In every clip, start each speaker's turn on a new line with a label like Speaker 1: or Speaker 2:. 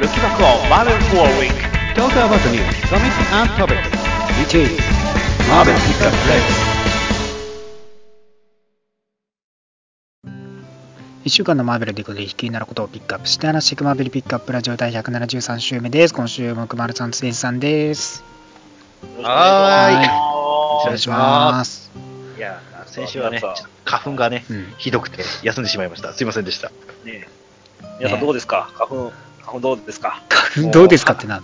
Speaker 1: Looking back on Marvel for a week.
Speaker 2: Talk about the news, comics and topics. Which is Marvel Pickup Play.
Speaker 3: 1週間のマーベルということで、引きになることをピックアップして話していくマーベルピックアップラジオ第173週目です。今週もくまるさん、つれさんです。
Speaker 4: はーい
Speaker 3: お願いします。
Speaker 4: いや、先週はね、花粉がね、
Speaker 3: うん。
Speaker 4: ひどくて休んでしまいました。すいませんでした。
Speaker 1: ね皆さんどうですか？花粉、花粉どうですか？
Speaker 3: 花粉どうですかってな。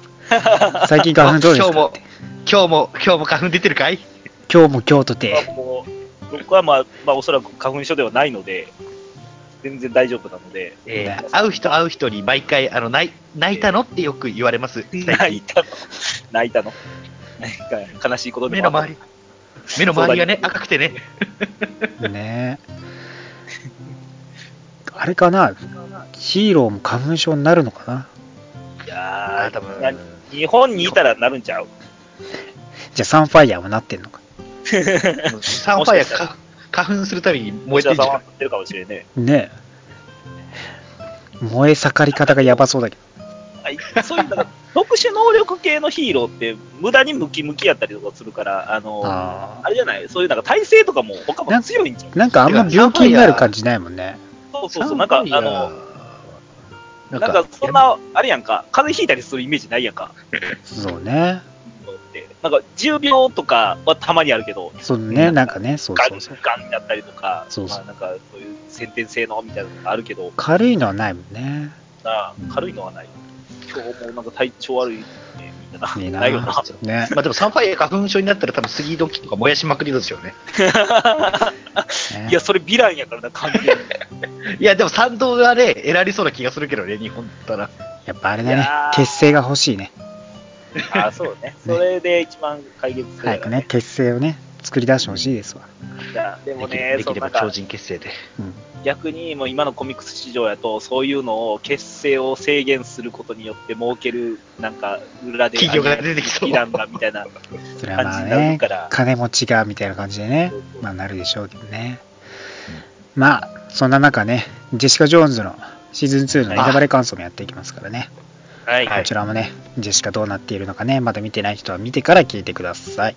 Speaker 3: 最近花粉どうですか？って。
Speaker 4: 今日も、今日も花粉出てるかい？
Speaker 3: 今日も今日とて。
Speaker 1: 僕はまあ、まあ、おそらく花粉症ではないので、全然大丈夫なので、
Speaker 4: え
Speaker 3: ね
Speaker 4: ー、会う人会う人に毎回、あの、泣い泣いたのってよく言われます。
Speaker 1: 泣いたの？泣いたの？なんか悲しいことでも
Speaker 4: 目の周り、目の周りがね、赤くてね。
Speaker 3: ね。あれかな？ヒーローも花粉症になるのかな？い
Speaker 1: や
Speaker 4: あー多分
Speaker 1: 日本にいたらなるんちゃう？
Speaker 3: じゃあサンファイヤーもなってんのか？
Speaker 4: サンファイアか花粉するたびに燃えてるじゃん
Speaker 1: ってるかもしれんね。
Speaker 3: ねえ燃え盛り方がやばそうだけど。
Speaker 1: はいそういう、だから、特殊能力系のヒーローって、無駄にムキムキやったりとかするから、あの、あ
Speaker 3: あ
Speaker 1: れじゃない？そういうなんか体勢とかも他も強いんじゃん。
Speaker 3: あ。なんかあんま病気になる感じないもんね。
Speaker 1: そうそうそう、なんか、あの、
Speaker 4: な
Speaker 1: なんかそんな、あれやんか、風邪ひいたりするイメージないやんか。
Speaker 3: そうね。
Speaker 1: なんか、重病とかはたまにあるけど、
Speaker 3: そうね、なんかね、そう
Speaker 1: が
Speaker 3: そうんそう。
Speaker 1: がんだったりとか、
Speaker 3: そうそう
Speaker 1: まあなんか、そういう先天性のみたいなのがあるけど、
Speaker 3: 軽いのはないもんね。
Speaker 1: な軽いのはない。今日もなんか体調悪いね、なな。
Speaker 3: いいな
Speaker 1: ないよな。
Speaker 3: ね。
Speaker 4: まあでもサンファイア花粉症になったら多分杉時とか燃やしまくりですよね。
Speaker 3: ね
Speaker 1: いや、それヴィランやからな、完全に。
Speaker 4: いや、でも賛同がね、得られそうな気がするけどね、日本だったら。
Speaker 3: やっぱあれだね
Speaker 1: いや。ー
Speaker 3: 血清が欲しいね。
Speaker 1: あ、そうね。それで一番解決する
Speaker 3: 早くね、血清をね、作り出してほしいですわ。
Speaker 1: いやでも
Speaker 4: でき
Speaker 1: ね、
Speaker 4: できれば超人結成で。
Speaker 3: うん。
Speaker 1: 逆にもう今のコミックス市場やと、そういうのを結成を制限することによって儲ける、なんか裏で
Speaker 4: 企業が出てきそう
Speaker 1: ランだみたいな
Speaker 3: それはまあ
Speaker 1: 感じになる
Speaker 3: ね
Speaker 1: から、
Speaker 3: 金持ちがみたいな感じでね、まあなるでしょうけどね。まあ、そんな中ね、ジェシカ・ジョーンズのシーズン2のネタバレ感想もやっていきますからね。
Speaker 1: はい。
Speaker 4: はい
Speaker 3: こちらもね、ジェシカどうなっているのかね、まだ見てない人は見てから聞いてください。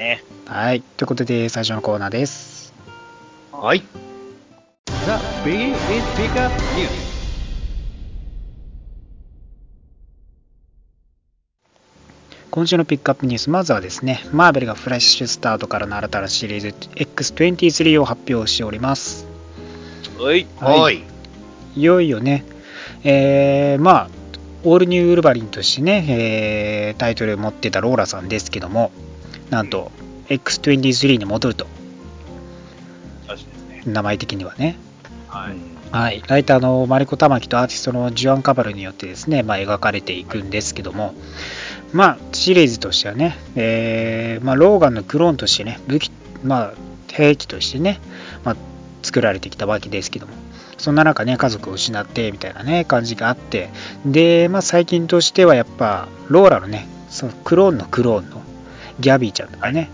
Speaker 1: ね。
Speaker 3: はい。ということで、最初のコーナーです。
Speaker 4: はい。
Speaker 2: The Biggie is Pickup News.
Speaker 3: 今週のピックアップニュース、まずはですね、マーベルがフラッシュスタートからの新たなシリーズ X23 を発表しております。
Speaker 1: はい。
Speaker 3: はい
Speaker 4: はい。
Speaker 3: いよいよね、えーまあ、オールニューウルヴァリンとしてね、えータイトルを持ってたローラさんですけども、なんと、X23 に戻ると、
Speaker 1: ね。
Speaker 3: 名前的にはね。
Speaker 1: はい。
Speaker 3: はい、ライターのマリコ・タマキとアーティストのジュアン・カバルによってですね、まあ、描かれていくんですけども、まあ、シリーズとしてはね、えーまあ、ローガンのクローンとしてね、武器、まあ、兵器としてね、まあ、作られてきたわけですけども、そんな中ね、家族を失ってみたいなね、感じがあって、で、まあ、最近としてはやっぱ、ローラのね、そのクローンのクローンのギャビーちゃんとかね、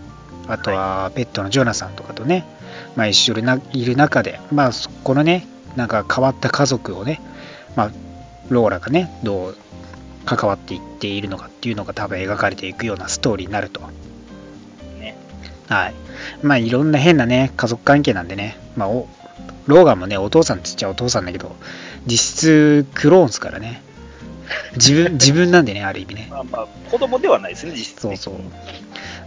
Speaker 3: あとはペットのジョナサンとかとね、まあ、一緒にないる中で、まあ、そこのね、なんか変わった家族をね、まあ、ローラがね、どう関わっていっているのかっていうのが多分描かれていくようなストーリーになると。
Speaker 1: ね。
Speaker 3: はい。まあ、いろんな変なね、家族関係なんでね、まあ、おローガンもね、お父さんって言っちゃお父さんだけど、実質クローンですからね。自分、自分なんでね、ある意味ね。
Speaker 1: まあまあ、子供ではないですね、実質ね。
Speaker 3: そうそう。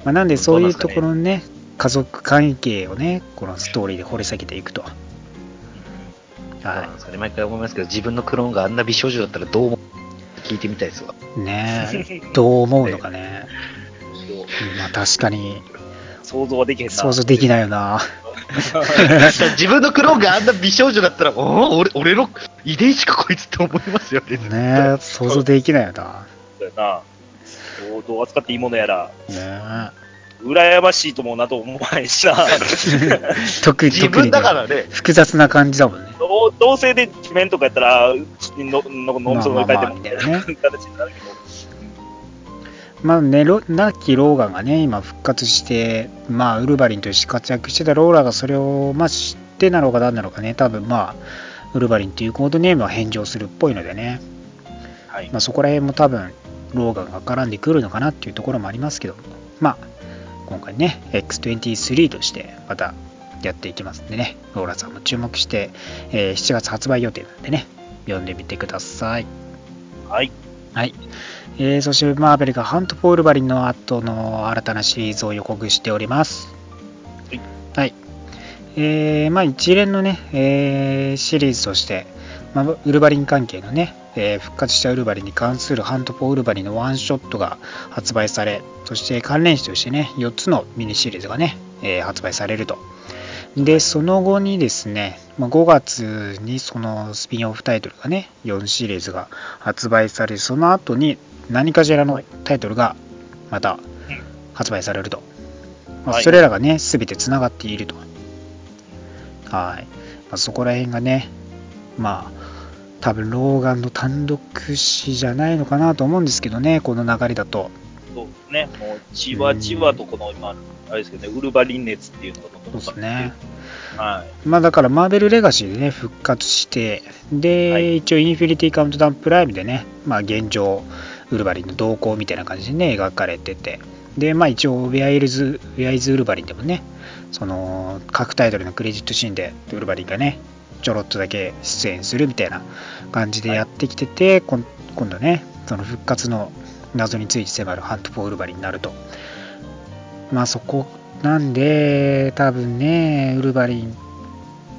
Speaker 3: まあ、なんでそういうところのね、家族関係をね、このストーリーで掘り下げていくと。は
Speaker 4: そうなんですかね。毎回思いますけど、自分のクローンがあんな美少女だったらどう思う？聞いてみたいですわ。
Speaker 3: い。ねえ、どう思うのかね。うんまあ確かに
Speaker 1: 想像はできへんな。
Speaker 3: 想像できないよな。
Speaker 4: 自分のクローンがあんな美少女だったら、おお俺俺の遺伝子かこいつって思いますよね。
Speaker 3: ねえ、想像できないよな。
Speaker 1: そうやな。どうどう扱っていいものやら、
Speaker 3: ね
Speaker 1: 羨ましいともなと思わないしな。
Speaker 3: え。特に、
Speaker 4: 自分だからね、
Speaker 3: 複雑な感じだもんね。
Speaker 1: 同同性で地面とかやったら、のの脳みそが書いても、
Speaker 3: まあまあまあみたいなね
Speaker 1: 形になるけど。
Speaker 3: まあね、ロナッキー・ローガンがね、今復活して、まあ、ウルヴァリンとして活躍してたローラがそれを、まあ、知ってなのか何なのかね、多分まあ、ウルヴァリンというコードネームは返上するっぽいのでね、
Speaker 1: はい。
Speaker 3: ま。あ、そこら辺も多分ローガンが絡んでくるのかなっていうところもありますけど。まあ今回ね X23 としてまたやっていきますんでね。ローラさんも注目して、えー7月発売予定なんでね。読んでみてください。
Speaker 1: はい。
Speaker 3: はい、えーそしてマーベルがハント・フォールバリンの後の新たなシリーズを予告しております。
Speaker 1: はい、
Speaker 3: はい。えーまあ、一連のね、えーシリーズとして、まあ、ウルヴァリン関係のね、えー復活したウルヴァリンに関するハント・フォー・ウルヴァリンのワンショットが発売されそして関連誌としてね4つのミニシリーズがね、えー発売されると。でその後にですね、まあ、5月にそのスピンオフタイトルがね4シリーズが発売されその後に何かしらのタイトルがまた発売されると、まあ、
Speaker 1: はい。
Speaker 3: それらがね全てつながっていると。はい、まあ、そこら辺がねまあ多分ローガンの単独誌じゃないのかなと思うんですけどねこの流れだと。
Speaker 1: そうですね。もう、じわじわとこの今、あれですけどね、ウルヴァリン熱っていうのがどんどん
Speaker 3: そうですね。
Speaker 1: はい。
Speaker 3: まあだからマーベルレガシーでね復活してで、
Speaker 1: はい。
Speaker 3: 一応インフィニティカウントダウンプライムでねまあ現状ウルヴァリンの動向みたいな感じでね描かれてて。でまあ一応ウェアイルズウェアイズウルヴァリンでもねその各タイトルのクレジットシーンでウルヴァリンがねちょろっとだけ出演するみたいな感じでやってきてて、今度ねその復活の謎について迫るハント・フォー・ウルヴァリンになると。まあそこなんで多分ねウルヴァリ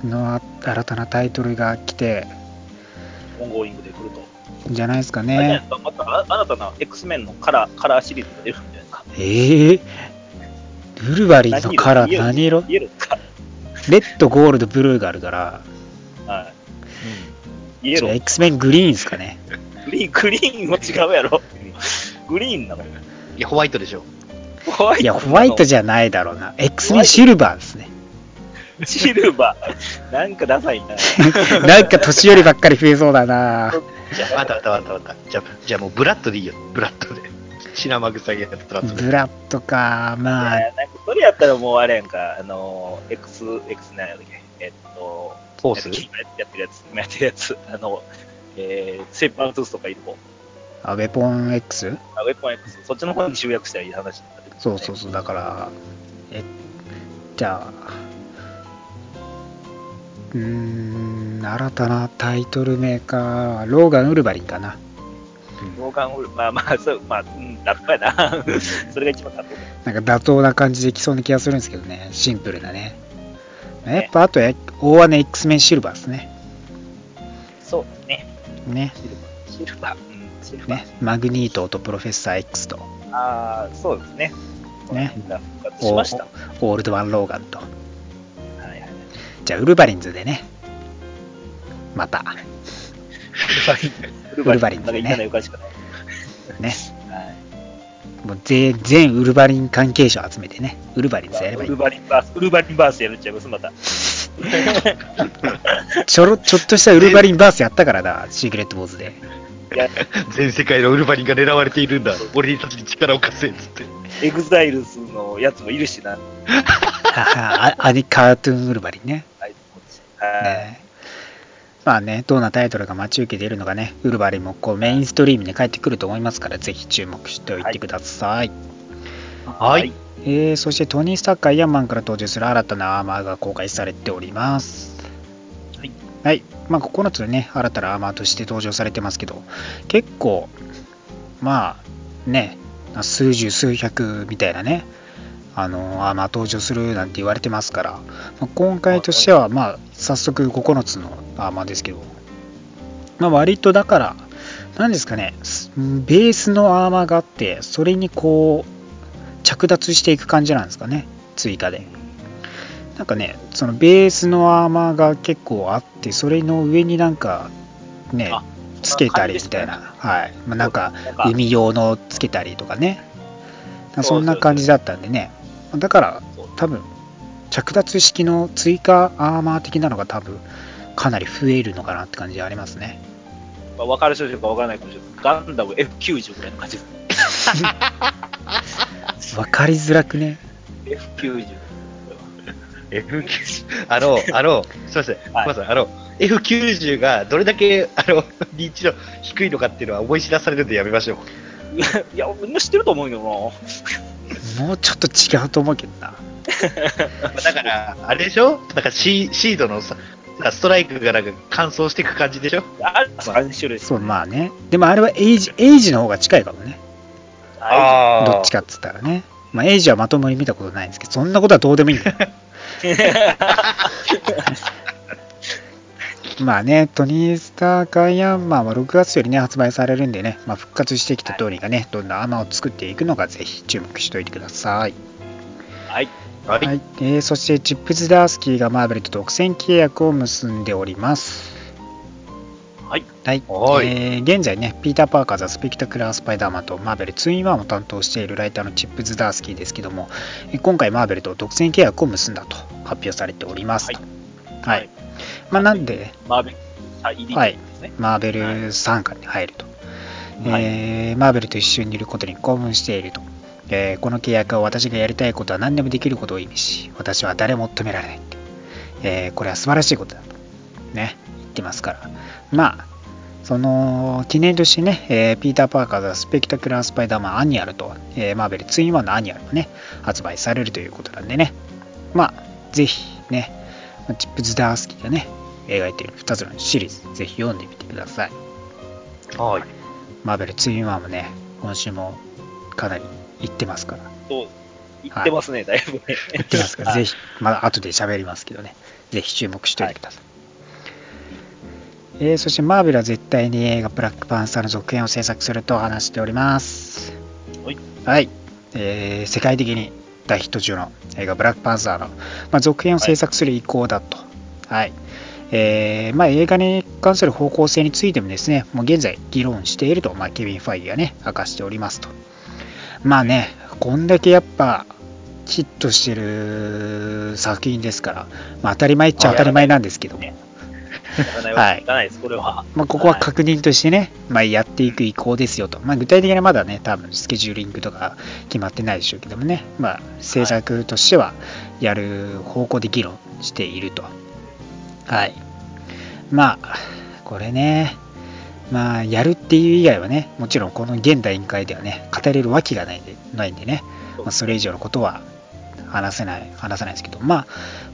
Speaker 3: ンの新たなタイトルが来て
Speaker 1: オンゴーイングで来ると。
Speaker 3: んじゃないですかね
Speaker 1: またあ新たな X メンのカラー、カラーシリーズが出るんじゃないですか。
Speaker 3: ええウルヴァリンのカラー何色？
Speaker 1: イエローか。
Speaker 3: レッドゴールドブルーがあるから
Speaker 1: はい。イエ
Speaker 3: じゃあ
Speaker 1: ロー。
Speaker 3: X メングリーンですかね
Speaker 1: グリーン、グリーンも違うやろ。グリーンなの
Speaker 4: いや、ホワイトでしょ。
Speaker 1: ホワイト
Speaker 3: いやホワイトじゃないだろうな X メンシルバーですね
Speaker 1: シルバー。なんかダサいな。
Speaker 3: なんか年寄りばっかり増えそうだな
Speaker 4: じゃあ、またまたまたまた。じゃあ、じゃあもうブラッドでいいよ。ブラッドで。シナマグサギやったらそれ。
Speaker 3: ブラッドかまあ
Speaker 1: いやなんかそれやったらもうあれやんか、あの、X、X なんやったっけえっと、
Speaker 4: フォース？
Speaker 1: やってるやつ、今やってるやつ、あの、えー、セーパートゥースとかいる方、
Speaker 3: あウェポン X?
Speaker 1: あウェポン X、そっちの方に集約したらいい話になってくる、
Speaker 3: そうそうそうだからえじゃあうーん新たなタイトルメーカーローガン・ウルヴァリンかな
Speaker 1: ローガンウル、まあまあ、そう、まあ、うん、だったやな。それが一番だと思う。
Speaker 3: なんか妥当な感じできそうな気がするんですけどねシンプルなねやっぱあとや大穴 X メンシルバーですね
Speaker 1: そうですね。
Speaker 3: ね
Speaker 1: シルバー。うん、シルバー。
Speaker 3: ねマグニートとプロフェッサー X と
Speaker 1: ああ、そうですね。
Speaker 3: ね
Speaker 1: 復活しました。は
Speaker 3: オールドワンローガンと。じゃあウルヴァリンズでねまた
Speaker 1: ウル
Speaker 3: ヴァリンズね
Speaker 1: なんか言い方よかしかない。
Speaker 3: ね
Speaker 1: はい。
Speaker 3: もう全全ウルヴァリン関係者を集めてねウルヴァリンズやればいい
Speaker 1: ウルバリンバース、ウルバリンバースやるっちゃいます、また。
Speaker 3: ちょろちょっとしたウルヴァリンバースやったからだシークレットウォーズで
Speaker 1: いや、
Speaker 4: 全世界のウルヴァリンが狙われているんだ。俺たちに力を貸せっつって。
Speaker 1: エグザイルスのやつもいるしな。
Speaker 3: あアニカートゥーンウルヴァリンね。ねまあね、どんなタイトルが待ち受けているのかね、ウルヴァリンもこうメインストリームに帰ってくると思いますから、ぜひ注目しておいてください。
Speaker 4: はい。
Speaker 3: えーそしてトニー・スターク・アイアンマンから登場する新たなアーマーが公開されております。
Speaker 1: はい。
Speaker 3: はい。まあ、9つね、新たなアーマーとして登場されてますけど、結構、まあ、ね、数十、数百みたいなね、あのアーマー登場するなんて言われてますから、まあ今回としては、まあ、早速9つのアーマーですけど、まあ、割とだから、なんですかね、すベースのアーマーがあって、それにこう、着脱していく感じなんですかね、追加で。なんかね、そのベースのアーマーが結構あって、それの上になんか、ね
Speaker 1: あ、
Speaker 3: つけたりみたいな、はい。まあ、なんか、海用のつけたりとかね、
Speaker 1: そ
Speaker 3: んな感じだったんでね、だから多分、着脱式の追加アーマー的なのが多分、かなり増えるのかなって感じはありますね。
Speaker 1: まあ、分かる人いるか分からないかもしれない。ガンダム F90 ぐらいの感じです。
Speaker 3: わかりづらくね。
Speaker 1: F90。
Speaker 4: F あの、あの、すいません、
Speaker 1: はい
Speaker 4: ません、あの、F90 がどれだけ、あの、認知度低いのかっていうのは思い知らされるんでやめましょう。
Speaker 1: いや、みんな知ってると思うけど
Speaker 3: もうちょっと違うと思うけどな。
Speaker 4: だから、あれでしょ？だからシーシードのさ、ストライクがなんか乾燥していく感じでしょ？
Speaker 1: な。あれ3種類
Speaker 3: そう、まあね。でもあれはエイジ、エイジの方が近いかもね。
Speaker 1: あ
Speaker 3: どっちかっつったらね。まあ、エイジはまともに見たことないんですけど、そんなことはどうでもいいんだよ。まあね、トニー・スター・カイアンマンは6月よりね、発売されるんでね、まあ、復活してきたトニーがね、どんなアーマーを作っていくのか、ぜひ注目しておいてください。
Speaker 1: はい。
Speaker 4: はい。
Speaker 3: はい、えーそしてチップズ・ダースキーがマーベルと独占契約を結んでおります。
Speaker 1: はい。
Speaker 3: はい、
Speaker 4: はい
Speaker 3: えー現在ね、ピーター・パーカー・ザ・スペクタクラー・スパイダーマンとマーベル 2-in-1 を担当しているライターのチップズ・ダースキーですけども、えー今回マーベルと独占契約を結んだと発表されておりますと。はい。
Speaker 1: はい
Speaker 3: まあ、なんで、
Speaker 1: マーベル入り
Speaker 3: はい。マーベル傘下に入ると、
Speaker 1: はい
Speaker 3: えーマーベルと一緒にいることに興奮していると、えーこの契約は私がやりたいことは何でもできることを意味し私は誰も止められないって、えーこれは素晴らしいことだ。とね。言ってますから。まあその記念としてね、えーピーター・パーカーがスペクタクラー・スパイダーマンアニュアルと、えーマーベルツーインワンのアニュアルがね発売されるということなんでね。まあぜひねチップ・ズダースキーがね描いている2つのシリーズぜひ読んでみてください。
Speaker 4: はい。
Speaker 3: マーベルツーインワンもね、今週もかなり行ってますから、
Speaker 1: そう。言ってますね、だいぶね。
Speaker 3: 行ってますから、
Speaker 1: は い
Speaker 3: ぜひ、まだ後で喋りますけどね、ぜひ注目しておいてください。えーそしてマーベルは絶対に映画ブラックパンサーの続編を制作すると話しております。
Speaker 1: はい。
Speaker 3: はい。えー世界的に大ヒット中の映画ブラックパンサーの、まあ、続編を制作する意向だと。はい。えーまあ、映画に関する方向性についてもですね、もう現在議論していると、まあ、ケビン・ファイがね、明かしておりますと。まあね、こんだけやっぱヒットしてる作品ですから、まあ、当たり前っちゃ当たり前なんですけども、はい。
Speaker 1: これは。
Speaker 3: まあ、ここは確認としてね、まあ、やっていく意向ですよと、まあ、具体的にはまだね、多分スケジューリングとか決まってないでしょうけどもね、まあ、制作としてはやる方向で議論していると。はい。まあ、これね、まあ、やるっていう以外はね、もちろんこの現代委員会ではね、語れるわけがないんでないんでね、まあ、それ以上のことは話せない、話さないですけど、まあ、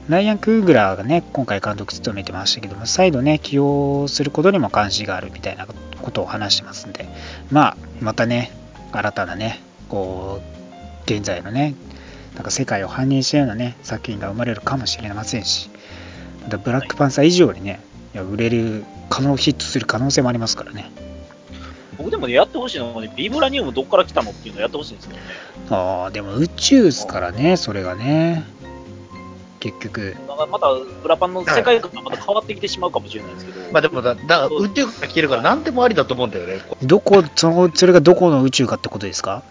Speaker 3: ライアン・クーグラーがね、今回監督務めてましたけども、再度ね、起用することにも関心があるみたいなことを話してますんで、まあ、またね、新たなね、こう、現在のね、なんか世界を反映したようなね、作品が生まれるかもしれませんし、またブラックパンサー以上にね、いや売れる、可能、ヒットする可能性もありますからね。
Speaker 1: 僕でもね、やってほしいのはね、ビブラニウムどっから来たのっていうのをやってほしいんですけどね。
Speaker 3: ああ、でも宇宙ですからね、それがね。結局。
Speaker 1: また、ブラパンの世界観がまた変わってきてしまうかもしれないですけど。
Speaker 4: まあでもだ、だ宇宙から来てるから何でもありだと思うんだよね。
Speaker 3: どこ、その、それがどこの宇宙かってことですか？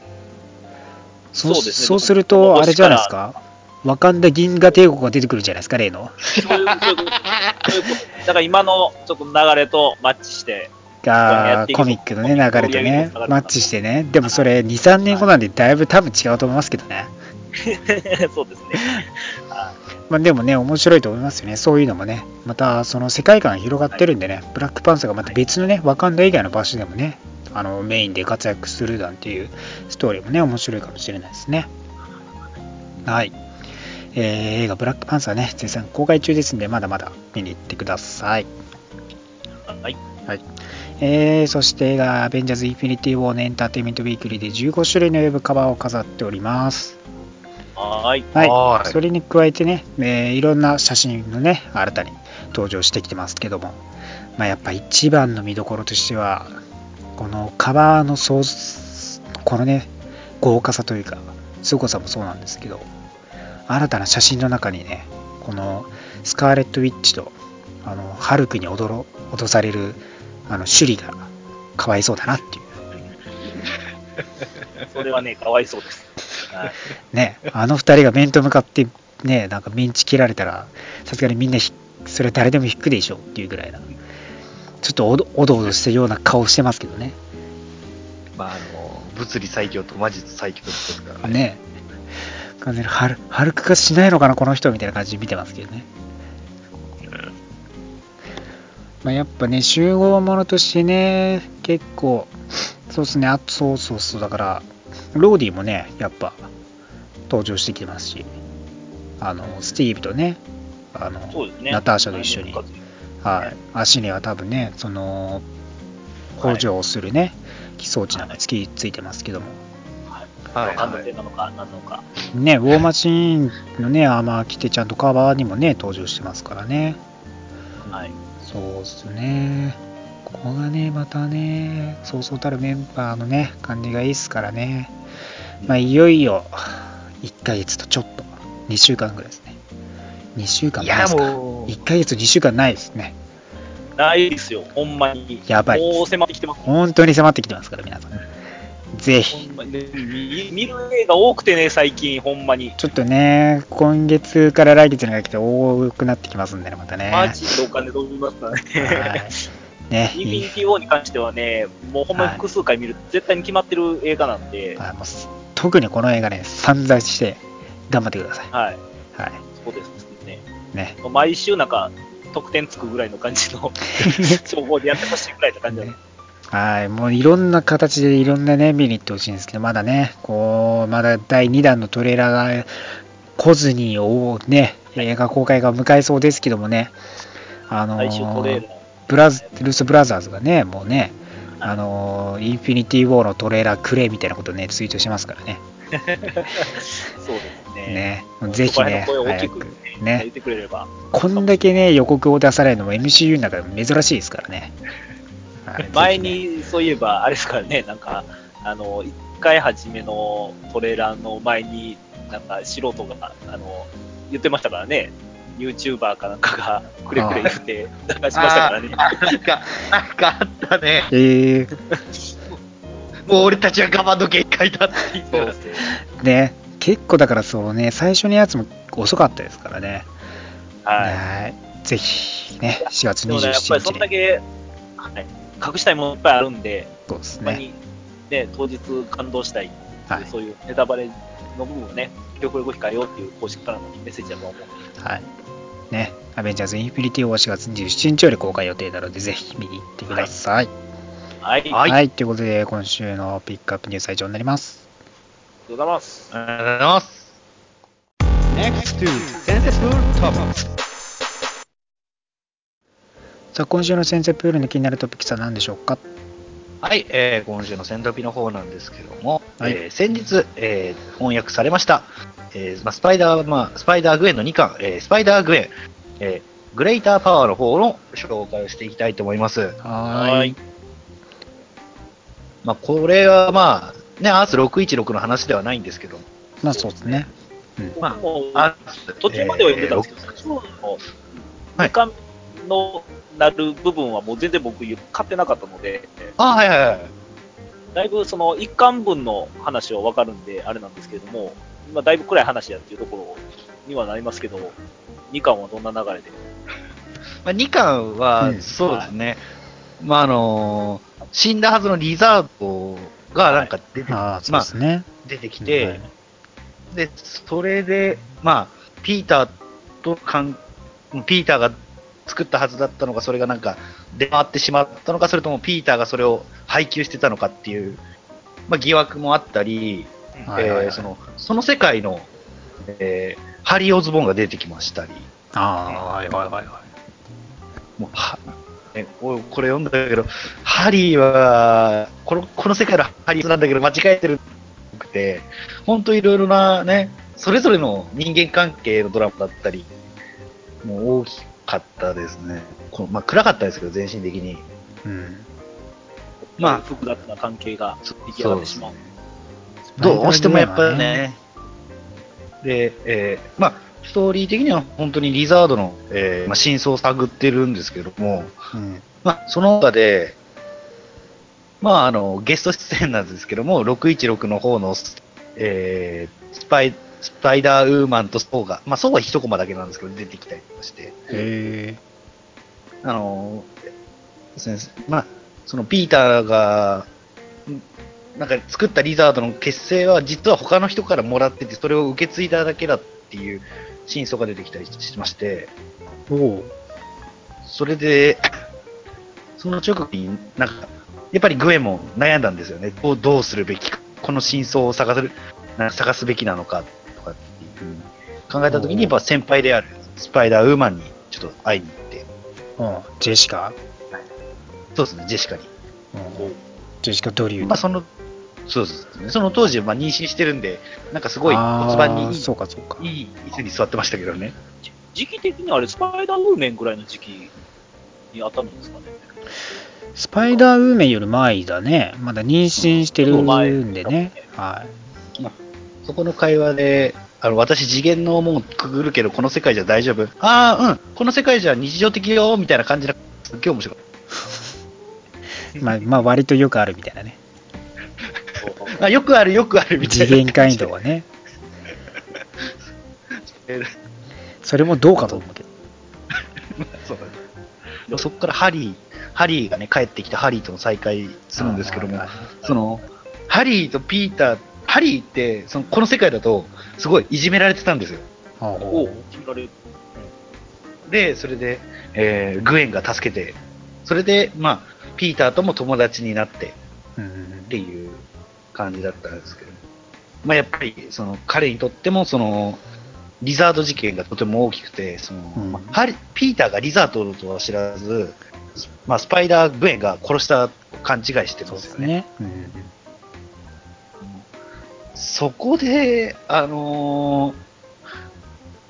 Speaker 3: そ
Speaker 1: そうですね
Speaker 3: そうすると、あれじゃないですか？ワカンダ銀河帝国が出てくるじゃないですか、例の。
Speaker 1: だから今のちょっと流れとマッチして、や
Speaker 3: あコミックのね、流れとねマッチしてね。でもそれ、2、3年後なんで、だいぶ多分違うと思いますけどね。
Speaker 1: そうですね。は
Speaker 3: まあでもね、面白いと思いますよね。そういうのもね。また、その世界観が広がってるんでね、ブラックパンサーがまた別のね、ワカンダ以外の場所でもね、あの、メインで活躍するなんていうストーリーもね、面白いかもしれないですね。はい。えー映画ブラックパンサーね、絶賛公開中ですんで、まだまだ見に行ってください。
Speaker 1: い。はい。
Speaker 3: はい。えーそして映画、アベンジャーズ・インフィニティ・ウォーのエンターテインメント・ウィークリーで15種類のウェブカバーを飾っております。
Speaker 1: はい。
Speaker 3: はい。
Speaker 4: はーい
Speaker 3: それに加えてね、えーいろんな写真のね、新たに登場してきてますけども、まあ、やっぱ一番の見どころとしては、このカバーの創このね、豪華さというか、凄さもそうなんですけど、新たな写真の中にね、このスカーレット・ウィッチと、あの、ハルクに踊ろ脅される、あの、シュリがかわいそうだなっていう。
Speaker 1: それはね、かわいそうです。はい。
Speaker 3: ね、あの二人が面と向かって、ね、なんかメンチ切られたら、さすがにみんなひ、それは誰でも引くでしょっていうぐらいな、ちょっとおどおどおどしたような顔してますけどね。
Speaker 4: まあ、あの、物理最強と魔術最強ですからね。
Speaker 3: ね。完全にハル、ハルク化しないのかな、この人みたいな感じで見てますけどね。まあ、やっぱね、集合ものとしてね、結構、そうですね、あとそうそうそう、だから、ローディもね、やっぱ、登場してきてますし、あの、スティーブとね、あの、
Speaker 1: ね。
Speaker 3: ナターシャと一緒に、はい、足には多分ね、その、補助をするね、基礎値なんかつきついてますけども、
Speaker 4: はい
Speaker 1: なのか、何なのか。
Speaker 3: ね、ウォーマシーンのね、アーマー着て、ちゃんとカバーにもね、登場してますからね。
Speaker 1: はい。
Speaker 3: そうっすね。ここがね、またね、そうそうたるメンバーのね、感じがいいっすからね。まあ、いよいよ、1ヶ月とちょっと、2週間ぐらいですね。2週間
Speaker 4: いや、
Speaker 3: ないですか。
Speaker 4: もう、
Speaker 3: 1ヶ月、2週間ないですね。
Speaker 1: ないですよ、ほんまに。
Speaker 3: やばい
Speaker 1: もう迫ってきてます。
Speaker 3: 本当に迫ってきてますから、皆さん。ぜひ
Speaker 1: 見見る映画多くてね、最近、ほんまに。
Speaker 3: ちょっとね、今月から来月にかけて多くなってきますんでね、またね。
Speaker 1: マジでお金飛びますから
Speaker 3: はい
Speaker 1: ね。
Speaker 3: ね、
Speaker 1: インフィニティ・ウォーに関してはね、もうほんまに複数回見ると絶対に決まってる映画なんで、
Speaker 3: あもうす特にこの映画ね、散々して頑張ってください。
Speaker 1: はい、
Speaker 3: はい。
Speaker 1: そうですね。
Speaker 3: ね。
Speaker 1: 毎週なんか、得点つくぐらいの感じの 情報でやってほしいぐらいの感じなんで
Speaker 3: はい。もういろんな形でいろんなね、見に行ってほしいんですけど、まだね、こう、まだ第2弾のトレーラーが来ずに、おね、映画公開が迎えそうですけどもね、あの
Speaker 1: ー。
Speaker 3: ブラズ、ルース・ブラザーズがね、もうね、あのインフィニティ・ウォーのトレーラーくれみたいなことね、ツイートしてますからね。
Speaker 1: そうですね。
Speaker 3: ね。ぜひね、早
Speaker 1: きく
Speaker 3: ね。こんだけね、予告を出されるのも MCU の中でも珍しいですからね。はい
Speaker 1: 前に、そういえば、あれですからね、なんか、あの、一回初めのトレーラーの前に、なんか素人が、あの、言ってましたからね、YouTuber かなんかが、くれくれ言って、流しましたからね。
Speaker 4: なんか、なんかあったね。
Speaker 3: えー、
Speaker 4: もう俺たちは我慢の限界だって言って
Speaker 1: ね。
Speaker 3: ね、結構だからそうね、最初のやつも遅かったですからね。
Speaker 1: はい。
Speaker 3: はいぜひね、4月
Speaker 1: でもね、やっぱりそ
Speaker 3: 27日に。
Speaker 1: んだけ、はい、隠したいものいっぱいあるんで、
Speaker 3: そうですね。
Speaker 1: に、ね、当日感動したい、
Speaker 3: はい。
Speaker 1: そういうネタバレの部分をね、極力控えようっていう公式からのメッセージだと思う。
Speaker 3: はい。ね、アベンジャーズ・インフィニティ・ウォー4月27日より公開予定なので、ぜひ見に行ってください。
Speaker 1: はい。
Speaker 4: はい
Speaker 3: はい。ということで、今週のピックアップニュースは以上になります。
Speaker 1: ありがとうございます。
Speaker 4: ありがとうございます。
Speaker 2: Next to.
Speaker 3: さあ、今週の先生プールの気になるトピックスは何でしょうか？
Speaker 4: はい、えー今週のセントピの方なんですけども、
Speaker 3: はい
Speaker 4: えー先日、えー翻訳されました、えーまあ、スパイダー、まあ、スパイダーグエンの2巻、えースパイダーグエン、えーグレイターパワーの方の紹介をしていきたいと思います。
Speaker 3: はーい。
Speaker 4: まあ、これはまあ、ね、アース616の話ではないんですけど、
Speaker 3: まあ、そうですね。
Speaker 4: ま
Speaker 1: もう
Speaker 4: あ、
Speaker 1: 途中までは読んでたんですけど、最初の
Speaker 4: はい
Speaker 1: 時間のなる部分はもう全然僕買ってなかったので、
Speaker 4: あ、はいはいはい。
Speaker 1: だいぶその一巻分の話はわかるんで、あれなんですけれども、まあ、だいぶ暗い話やっていうところにはなりますけど、2巻はどんな流れで？
Speaker 4: まあ、2巻は、
Speaker 3: うん
Speaker 4: そうですね、まああのー死んだはずのリザードがなんか出て,、
Speaker 3: ああ、そう
Speaker 4: まあ、
Speaker 3: ですね。
Speaker 4: 出てきて、
Speaker 3: はい
Speaker 4: で、それで、まあ、ピーターとかん、ピーターが作ったはずだったのが、それがなんか出回ってしまったのか、それともピーターがそれを配給してたのかっていう、まあ、疑惑もあったり、そのその世界の、えーハリー・オズボーンが出てきましたり、
Speaker 3: ああ、はいはいはいはい。
Speaker 4: もうはこれ読んだけど、ハリーはこの、この世界のハリーなんだけど、間違えてるくて、本当いろいろなね、それぞれの人間関係のドラマだったり、もう大きかったですね。このまあ、暗かったですけど、全身的に。
Speaker 3: うん。
Speaker 4: まあ
Speaker 1: 複雑な関係が出来上がってしまう。
Speaker 4: どうしてもやっぱりね、で、えーまあ、ストーリー的には本当にリザードの、えーまあ、真相を探ってるんですけども、
Speaker 3: うん。
Speaker 4: まあ、その他で、まあ、あの、ゲスト出演なんですけども、616の方の、えースパイ、スパイダーウーマンとソーが、まあ、ソーは一コマだけなんですけど、出てきたりとかして、
Speaker 3: へえ。
Speaker 4: あの、先生、まあ、そのピーターが、んなんか作ったリザードの結成は実は他の人からもらってて、それを受け継いだだけだっていう真相が出てきたりしまして、
Speaker 3: おお。
Speaker 4: それで、その直後になんか、やっぱりグエンも悩んだんですよね。どうどうするべきか。この真相を探すな探すべきなのか考えたときに、やっぱ先輩であるスパイダーウーマンにちょっと会いに行って、
Speaker 3: うん、ジェシカ、
Speaker 4: そうですね、ジェシカに。
Speaker 3: うん、ジェシカ・ドリュー？
Speaker 4: まあその、そうですね。その当時、まあ妊娠してるんで、なんかすごい骨盤にいい、
Speaker 3: そうかそうか。
Speaker 4: いい椅子に座ってましたけどね。
Speaker 1: 時期的にあれ、スパイダーウーメンぐらいの時期に当たるんですかね。
Speaker 3: スパイダーウーメンより前だね。まだ妊娠してるんでね。はい。
Speaker 4: そこの会話で、あの、私次元の門くぐるけど、この世界じゃ大丈夫？ああ、うん、この世界じゃ日常的よ、みたいな感じな、すっげえ面白い。
Speaker 3: まあ、まあ、割とよくあるみたいなね。
Speaker 4: あ、よくある、よくある、みたいな。
Speaker 3: 次元感度はね。
Speaker 4: え ー
Speaker 3: それもどうかと思うけど。
Speaker 4: そうだねそこからハリー、ハリーがね、帰ってきてハリーとの再会するんですけどもその、ハリーとピーター、ハリーって、その、この世界だと、すごいいじめられてたんですよ。
Speaker 1: お。
Speaker 4: で、それで、えーグエンが助けて、それで、まあ、ピーターとも友達になって、っていう感じだったんですけど、まあ、やっぱりその彼にとってもそのリザード事件がとても大きくてその、
Speaker 3: うん
Speaker 4: まあハリピーターがリザードとは知らず、まあ、スパイダー・グエンが殺したと勘違いして
Speaker 3: そうです
Speaker 4: よね。
Speaker 3: ね。うん
Speaker 4: そこで、あのー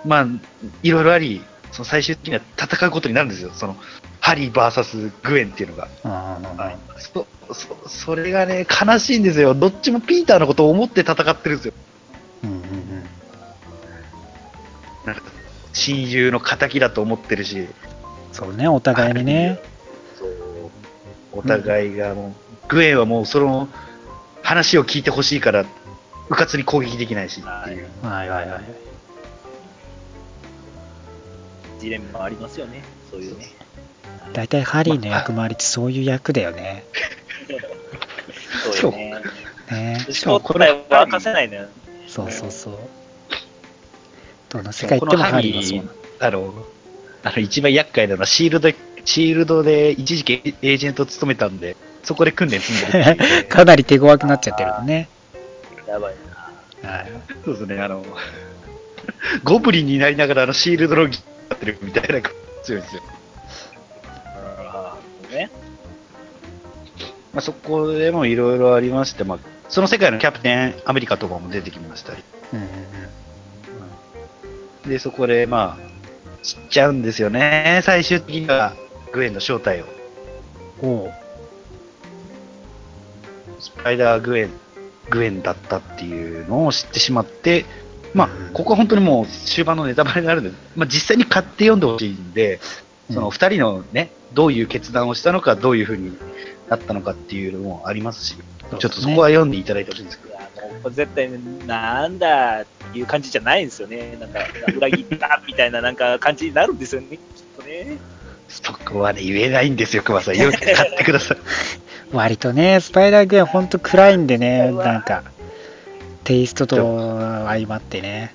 Speaker 4: まあ、いろいろあり、その最終的には戦うことになるんですよ。そのハリー VS グエンっていうのが。
Speaker 3: ああ
Speaker 4: そそそれがね、悲しいんですよ。どっちもピーターのことを思って戦ってるんですよ。
Speaker 3: うんうんうん
Speaker 4: なんか親友の敵だと思ってるし、
Speaker 3: そうね、お互いにね。
Speaker 4: そうお互いがもう、グエンはもうその話を聞いてほしいから、うかつに攻撃できないしっていう。
Speaker 3: はいはいはい。
Speaker 1: ジレンマありますよね。そういうね。
Speaker 3: 大体ハリーの役回りってそういう役だよね。
Speaker 1: そうよね。
Speaker 3: ね
Speaker 1: 正体は明かせないのよ。
Speaker 3: そうそうそう。どの世界行ってもハリーはそうなの。
Speaker 4: あの、あの一番厄介なのはシールド、シールドで一時期エージェントを務めたんで、そこで訓練積んでる
Speaker 3: かなり手強くなっちゃってるのね。
Speaker 1: やばいな。
Speaker 3: はい。
Speaker 4: そうですね、あの、ゴブリンになりながらあのシールドのギやってるみたいな強いですよ。
Speaker 1: ああ、ね。
Speaker 4: まあ、そこでもいろいろありまして、まあ、その世界のキャプテンアメリカとかも出てきましたり。
Speaker 3: うんうん
Speaker 4: で、そこでまあ、知っちゃうんですよね。最終的にはグエンの正体を。
Speaker 3: うん。おう
Speaker 4: スパイダーグエン、グエンだったっていうのを知ってしまって、まあ
Speaker 3: うん、
Speaker 4: ここは本当にもう終盤のネタバレになるんで、まあ実際に買って読んでほしいんで、その二人のね、どういう決断をしたのか、どういうふうになったのかっていうのもありますし、ちょっとそこは読んでいただいてほしいんですけど、
Speaker 1: いや、もう絶対、なんだっていう感じじゃないんですよね。なんか、裏切ったみたいななんか感じになるんですよね、きっとね。
Speaker 4: そこはね、言えないんですよ、熊さん。よく買ってください。
Speaker 3: 割とね、スパイダーグエンほんと暗いんでね、なんか、テイストと相まってね。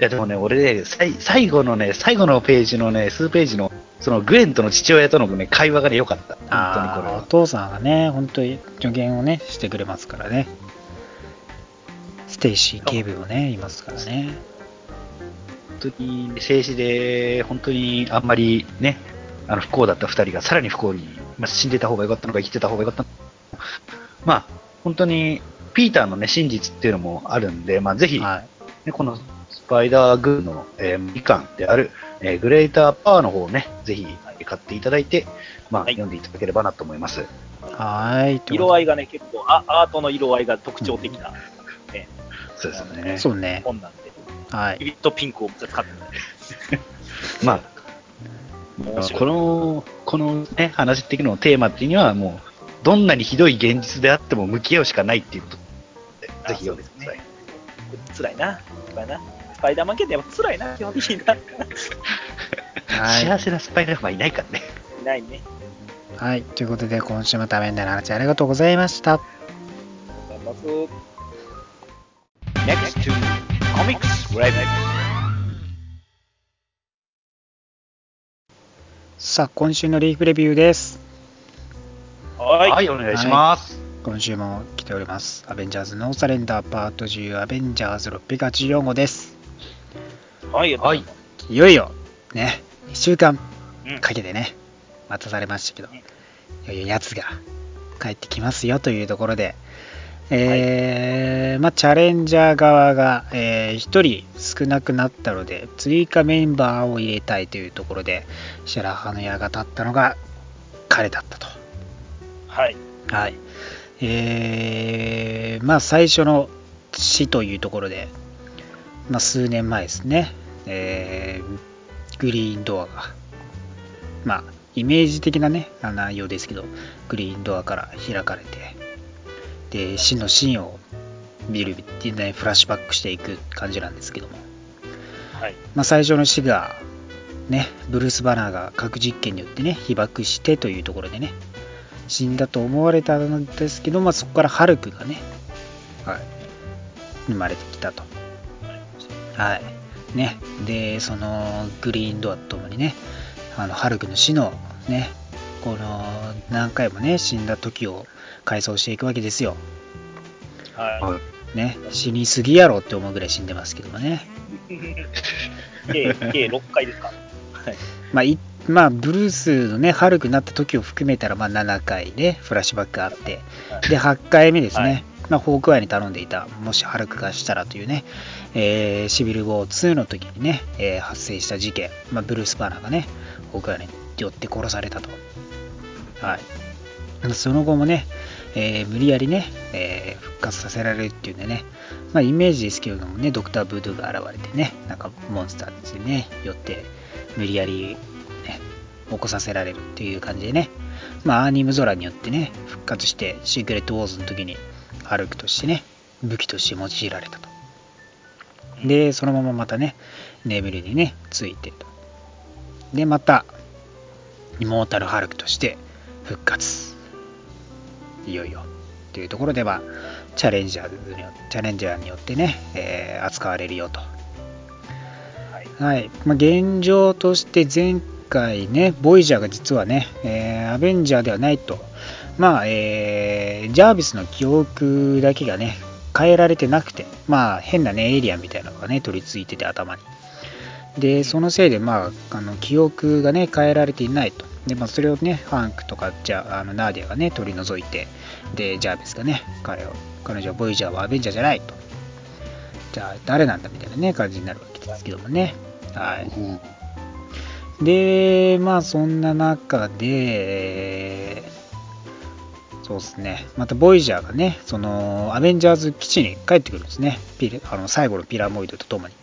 Speaker 4: いや、でもね、俺ね、最後のね、最後のページのね、数ページの、そのグウェンとの父親とのね、会話がね、良かった。本当にこれ
Speaker 3: お
Speaker 4: は。
Speaker 3: 父さんがね、本当に助言をね、してくれますからね。ステイシー警部もね、いますからね。
Speaker 4: 本当に生死で、本当にあんまりね、あの不幸だった二人がさらに不幸に、まあ、死んでた方が良かったのか生きてた方が良かったのか。まあ、本当に、ピーターのね、真実っていうのもあるんで、まあ、ぜひ、
Speaker 3: はい。
Speaker 4: ね、このスパイダーグーンの、えー、みかんである、えーグレーターパワーの方をね、ぜひ買っていただいて、まあ、
Speaker 1: はい
Speaker 4: 読んでいただければなと思います。
Speaker 3: はい。
Speaker 1: 色合いがね、結構あ、アートの色合いが特徴的な、ね、
Speaker 4: そうですね。
Speaker 3: そうね。
Speaker 1: 本なんで、
Speaker 3: はい。
Speaker 1: ビビットピンクを使って
Speaker 4: まあ、この、このね、話的のテーマっていうのはもう、どんなにひどい現実であっても向き合うしかないっていうことで、
Speaker 1: あ
Speaker 4: ぜひ読んでください。
Speaker 1: 辛いな、辛いな。スパイダーマン系ってやっぱ辛いな、基本的にな。い
Speaker 3: はい
Speaker 4: 幸せなスパイダーマンいないからね。
Speaker 1: ないね。
Speaker 3: はい。ということで、今週もためになる話ありがとうございました。
Speaker 1: 頑張ります。
Speaker 2: Next to Comics Review.
Speaker 3: さあ、今週のリーフレビューです。
Speaker 1: はい。
Speaker 4: はい、お願いします。
Speaker 3: 今週も来ております。アベンジャーズノーサレンダーパート10アベンジャーズ684号です。
Speaker 1: はい。
Speaker 4: はい。
Speaker 3: いよいよ、ね、2週間
Speaker 1: うん
Speaker 3: かけてね、待たされましたけど、いよいよやつが帰ってきますよというところで、えーまあ、チャレンジャー側が、え1人少なくなったので、追加メンバーを入れたいというところで、シャラハの矢が立ったのが彼だったと。
Speaker 1: はい。
Speaker 3: はい。えーまあ最初の死というところで、まあ数年前ですね、えーグリーンドアが、まあイメージ的なね、あ内容ですけど、グリーンドアから開かれて、で、死のシーンを見るっていうね、フラッシュバックしていく感じなんですけども、
Speaker 1: はい。
Speaker 3: まあ、最初の死が、ね、ブルース・バナーが核実験によってね、被爆してというところでね、死んだと思われたんですけど、まあ、そこからハルクがね、はい、生まれてきたと。はい。ね、で、そのグリーンドアとともにね、あのハルクの死のね、この何回もね、死んだ時を回想していくわけですよ。
Speaker 1: は
Speaker 3: ね、死にすぎやろって思うぐらい死んでますけどもね。
Speaker 1: い。計、計6回ですか？はい。
Speaker 3: まあ、いまあ、ブルースのね、ハルクになった時を含めたら、まあ、7回ね、フラッシュバックがあって、で、8回目ですね、
Speaker 1: はい
Speaker 3: まあ、ホークアイに頼んでいた、もしハルクがしたらというね、えーシビルウォー2の時にね、えー発生した事件、まあ、ブルース・バナーがね、ホークアイによって殺されたと。はい。その後もね、えー無理やりね、えー復活させられるっていうんでね、まあ、イメージですけれどもね、ドクター・ブードゥが現れてね、なんかモンスターたちにね、よって、無理やり、ね、起こさせられるっていう感じでね、まあ、アーニム・ゾラによってね、復活して、シークレット・ウォーズの時に、ハルクとしてね、武器として用いられたと。で、そのまままたね、眠りにね、ついてと。で、また、イモータル・ハルクとして復活。いよいよ。というところでは、チャレンジャーによチャレンジャーによってね、えー扱われるよと。
Speaker 1: はい。
Speaker 3: はい。まあ、現状として前回ね、ボイジャーが実はね、えーアベンジャーではないと。まあ、えージャービスの記憶だけがね、変えられてなくて、まあ、変なね、エイリアンみたいなのがね、取り付いてて頭に。で、そのせいで、まあ、あの記憶がね、変えられていないと。で、まあ、それをね、ファンクとか、じゃあ、あのナーディアがね、取り除いて、で、ジャービスがね、彼を、彼女はボイジャーはアベンジャーじゃないと。じゃあ、誰なんだみたいなね、感じになるわけですけどもね。はい。で、まあそんな中で、そうですね、またボイジャーがね、そのアベンジャーズ基地に帰ってくるんですね、ピラあの最後のピラモイドとともに。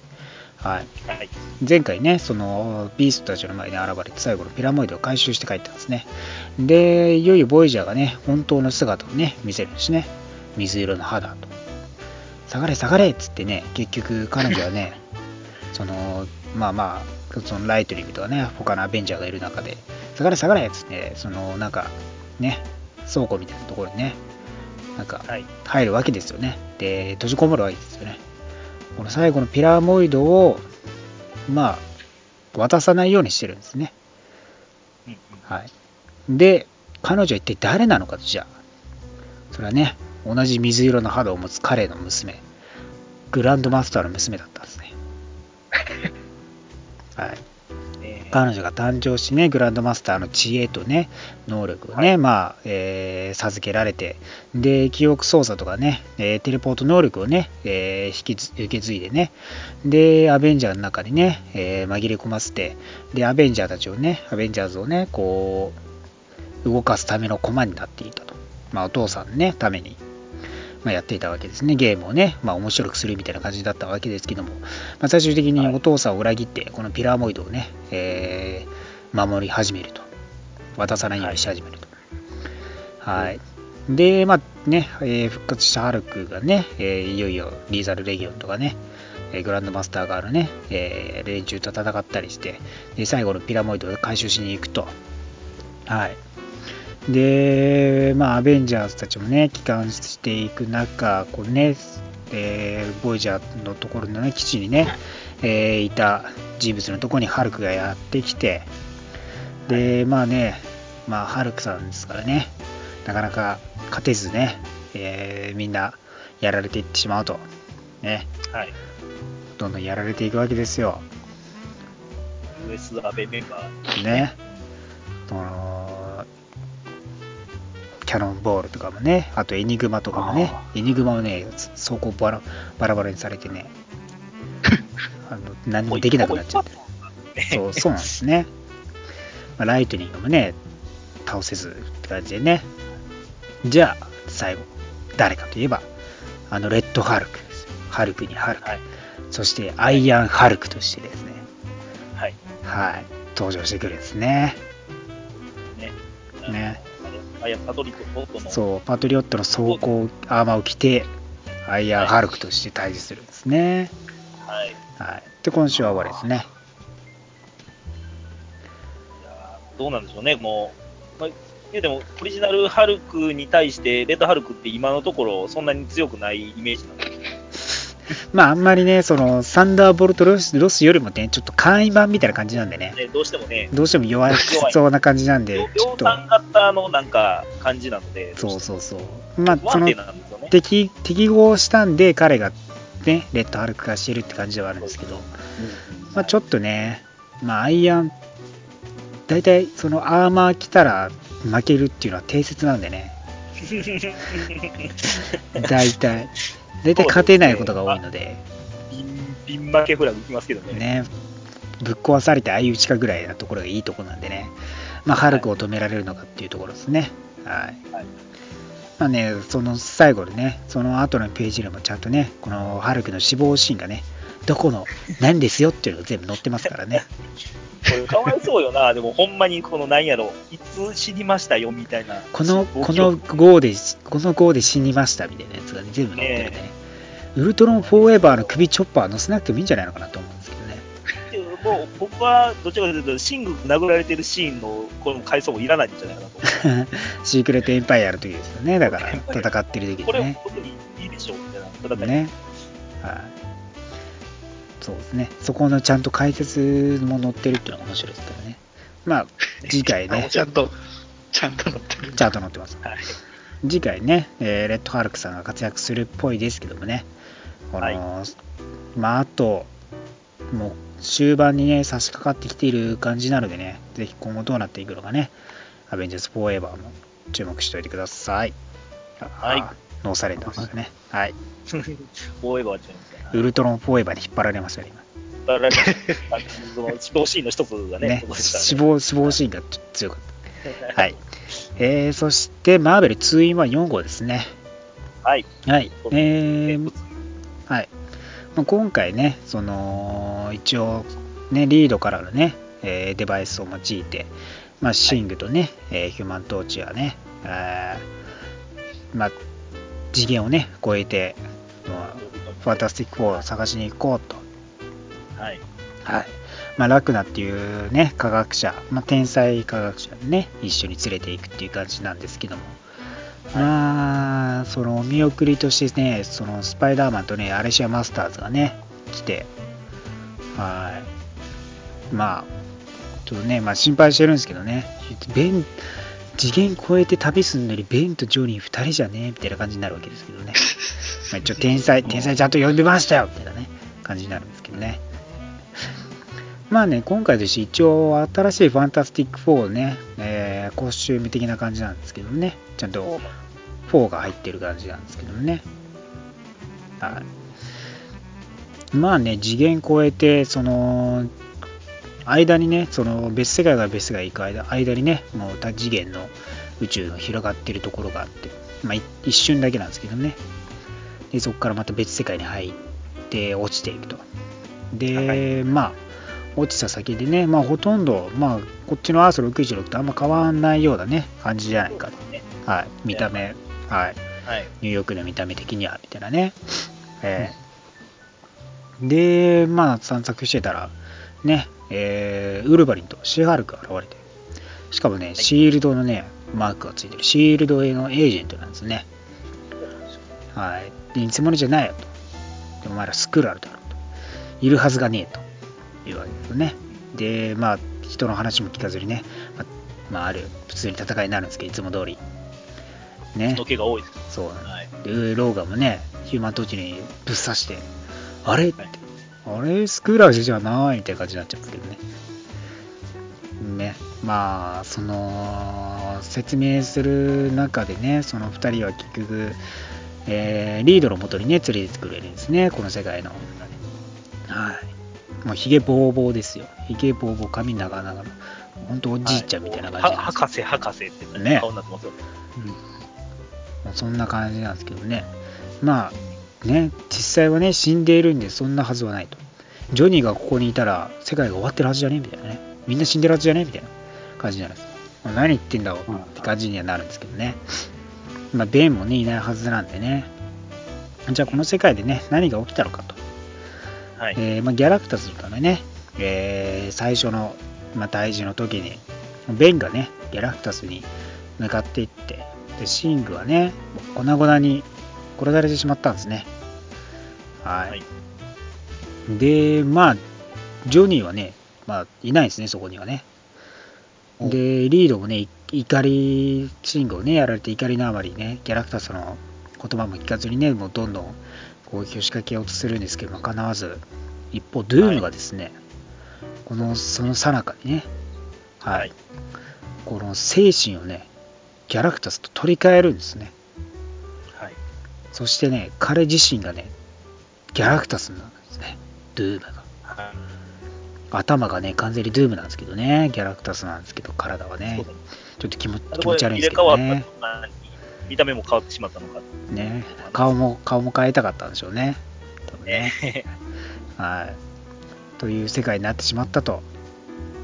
Speaker 3: はい、
Speaker 1: はい。
Speaker 3: 前回ね、そのビーストたちの前に現れて最後のピラモイドを回収して帰ったんですね。で、いよいよボイジャーがね、本当の姿をね、見せるんですね。水色の肌と。下がれ下がれっつってね、結局彼女はね、その、まあまあ、そのライトニングとかね、他のアベンジャーがいる中で、下がれ下がれっつって、そのなんか、ね、倉庫みたいなところにね、なんか
Speaker 1: はい。
Speaker 3: 入るわけですよね。で、閉じこもるわけですよね。この最後のピラモイドを、まあ、渡さないようにしてるんですね。はい。で、彼女は一体誰なのかと、じゃあ。それはね、同じ水色の肌を持つ彼の娘、グランドマスターの娘だったんですね。はい。
Speaker 1: えー
Speaker 3: 彼女が誕生しね、グランドマスターの知恵とね、能力をね、まあ、えー授けられて、で、記憶操作とかね、えーテレポート能力をね、えー引き継受け継いでね、で、アベンジャーの中にね、えー紛れ込ませて、で、アベンジャーたちをね、アベンジャーズをね、こう、動かすための駒になっていたと。まあ、お父さんのね、ために、まあ、やっていたわけですね。ゲームをね、まあ、面白くするみたいな感じだったわけですけども、まあ、最終的にお父さんを裏切って、このピラモイドをね、えー守り始めると。渡さないようにし始めると。はい。で、まあね、えー復活したハルクがね、えーいよいよリーザルレギオンとかね、えーグランドマスターがあるね、えー連中と戦ったりして、で最後のピラモイドを回収しに行くと。はい。で、まあ、アベンジャーズたちもね、帰還していく中、こうね、えーボイジャーのところのね、基地にね、えーいた人物のところにハルクがやってきて、で、まあね、まあ、ハルクさんですからね、なかなか勝てずね、えーみんなやられていってしまうと、ね、
Speaker 1: はい。
Speaker 3: どんどんやられていくわけですよ。
Speaker 1: US アベメンバー。
Speaker 3: ね。そのキャノンボールとかもね、あとエニグマとかもね、エニグマをね、走行バラバラバラにされてね、あの何もできなくなっちゃって。そうそうなんですね。まあ、ライトニングもね、倒せずって感じでね。じゃあ、最後、誰かといえば、あのレッドハルク。ハルクにハルク。
Speaker 1: はい。
Speaker 3: そして、アイアンハルクとしてですね、
Speaker 1: はい。
Speaker 3: はい、登場してくるんですね。
Speaker 1: ね。
Speaker 3: ね。
Speaker 1: あやパトリットの。
Speaker 3: そう、パトリオットの装甲アーマーを着て、アイアンハルクとして対峙するんですね。
Speaker 1: はい。い
Speaker 3: はい。で、今週は終わりですね。
Speaker 1: どうなんでしょうね、もう。まあ、でも、オリジナルハルクに対して、レッドハルクって今のところ、そんなに強くないイメージなんです
Speaker 3: まあ、あんまりね、その、サンダーボルトロスロスよりもね、ちょっと簡易版みたいな感じなんでね、
Speaker 1: ね。どうしてもね、
Speaker 3: どうしても弱いそうな感じなんで
Speaker 1: 両、
Speaker 3: ちょっと、
Speaker 1: 型のなんか感じなので、
Speaker 3: そうそうそう。まあ、その
Speaker 1: ね。
Speaker 3: 適、適合したんで、彼がね、レッドハルク化してるって感じではあるんですけど、まあ、ちょっとね、まあ、アイアン、大体、そのアーマー来たら負けるっていうのは定説なんでね、大体、大体勝てないことが多いので、
Speaker 1: ビン、ビン負けフラグいきますけどね。
Speaker 3: ね、ぶっ壊されて相打ちかぐらいなところがいいところなんでね、まあ、ハルクを止められるのかっていうところですね。はい。
Speaker 1: はい
Speaker 3: まあね、その最後でね、その後のページにもちゃんとね、このハルクの死亡シーンがね、どこの何ですよっていうのが全部載ってますからね。
Speaker 1: これかわいそうよな、でもほんまにこのなんやろ、いつ死にましたよみたいな。
Speaker 3: この、この
Speaker 1: 録
Speaker 3: 号で、この号で死にましたみたいなやつがね、全部載ってるね。ウルトロンフォーエバーの首チョッパー載せなくてもいいんじゃないのかなと思うんですけどね。
Speaker 1: もう僕はどちらかというと、シングが殴られてるシーンのこの回想もいらないんじゃないかなと。
Speaker 3: シークレットエンパイアの時ですよね。だから、戦ってる時
Speaker 1: これ
Speaker 3: にね。
Speaker 1: 特にいいでしょうみたいな。
Speaker 3: ね。はい。そうですね。そこのちゃんと解説も載ってるっていうのが面白いですからね。まあ、次回ね、
Speaker 4: ちゃんと、ちゃんと載ってる。
Speaker 3: ちゃんと載ってます。
Speaker 1: はい。
Speaker 3: 次回ね、えーレッドハルクさんが活躍するっぽいですけどもね、この、
Speaker 1: はい
Speaker 3: まあ、あと、もう終盤にね、差し掛かってきている感じなのでね、ぜひ今後どうなっていくのかね、アベンジャーズ・フォーエバーも注目しておいてください。
Speaker 1: はい
Speaker 3: あノーサレンダーでしたね。はい。
Speaker 1: フォーエバーちゃうんですか
Speaker 3: ウルトロン・フォーエバーに引っ張られましたね、今。
Speaker 1: だからあのその死亡シーンの一つがね、
Speaker 3: ね死亡死亡シーンが強かった。はい。えー、そして、マーベル 2-in-1 4号ですね。
Speaker 1: はい。
Speaker 3: はい。えー
Speaker 1: え、
Speaker 3: はい。まあ、今回ね、その、一応、ね、リードからのね、えーデバイスを用いて、まあ、シングとね、えーヒューマントーチはね、えーまあ、次元をね、超えて、まあファンタスティック4を探しに行こうと。
Speaker 1: はい。
Speaker 3: はい。まあ、ラクナっていうね、科学者、まあ、天才科学者にね、一緒に連れていくっていう感じなんですけども、まあ、その見送りとしてね、そのスパイダーマンとね、アレシア・マスターズがね、来て、はい。まあ、ちょっとね、まあ心配してるんですけどね、ベン、次元超えて旅すんのに、ベンとジョニー2人じゃね？みたいな感じになるわけですけどね。まあ一応、天才、天才ちゃんと呼びましたよみたいなね、感じになるんですけどね。まあね、今回として一応新しいファンタスティック4ね、えーコスチューム的な感じなんですけどね、ちゃんと4が入ってる感じなんですけどもね。はい。まあね、次元超えて、その、間にね、その別世界から別世界行く間間にね、もう多次元の宇宙が広がってるところがあって、まあい一瞬だけなんですけどね。で、そこからまた別世界に入って落ちていくと。で、まあ、落ちた先でね、まあほとんど、まあ、こっちのアース616とあんま変わんないようなね、感じじゃないかと。
Speaker 1: ね。
Speaker 3: はい。見た目、はい。
Speaker 1: はい。
Speaker 3: ニューヨークの見た目的には、みたいなね。えーで、まあ、散策してたら、ね、えーウルヴァリンとシーハルクが現れて、しかもね、シールドのね、マークがついてる、シールドへのエージェントなんですね。はい。で、偽物じゃないよと。でお前らスクラルだろと。いるはずがねえというわけですよね。で、まあ、人の話も聞かずにね、ままあ、ある普通に戦いになるんですけどいつも通りね
Speaker 1: のけが多いです。
Speaker 3: そう
Speaker 1: はい。
Speaker 3: でローガンもねヒューマントーチにぶっ刺してあれ？って、あれスクーラージじゃないみたいな感じになっちゃうけどね。ね。まあその説明する中でねその2人は結局、えーリードのもとにね連れてくれるんですね。この世界のはい。もうひげぼうぼうですよ。ひげぼうぼう髪長々の。本当おじいちゃんみたいな感じ
Speaker 1: は
Speaker 3: なんですよ。
Speaker 1: 博士、博士って
Speaker 3: ね
Speaker 1: 顔になってますよ。ね。
Speaker 3: うん。まあそんな感じなんですけどね。まあね、実際はね、死んでいるんでそんなはずはないと。ジョニーがここにいたら世界が終わってるはずじゃねみたいなね。みんな死んでるはずじゃねみたいな感じになるんです。まあ何言ってんだろうって感じにはなるんですけどね。まあ、ベンもね、いないはずなんでね。じゃあこの世界でね、何が起きたのかと。
Speaker 1: はい。
Speaker 3: えーまあ、ギャラクタスのためね、えー最初の、まあ、大事の時に、ベンがね、ギャラクタスに向かっていって、でシングはね、粉々に殺されてしまったんですね。はい。
Speaker 1: はい
Speaker 3: で、まあ、ジョニーはね、まあ、いないですね、そこにはね。で、リードもね、い怒り、シングをね、やられて怒りのあまりね、ギャラクタスの言葉も聞かずにね、もうどんどん攻撃を仕掛けようとするんですけども、叶わず、一方、ドゥームがですね、この、その最中にね、はい、
Speaker 1: はい
Speaker 3: この精神をね、ギャラクタスと取り替えるんですね。
Speaker 1: はい。
Speaker 3: そしてね、彼自身がね、ギャラクタスなんですね、ドゥームが。
Speaker 1: はい
Speaker 3: 頭がね、完全にドゥームなんですけどね、ギャラクタスなんですけど、体はねちょっと気持
Speaker 1: あ
Speaker 3: 気持ち悪いんですけどね。
Speaker 1: 見た目も変わってしまったのか。
Speaker 3: ね顔も、顔も変えたかったんでしょうね。多分ね。
Speaker 1: ね。
Speaker 3: はい。という世界になってしまったと。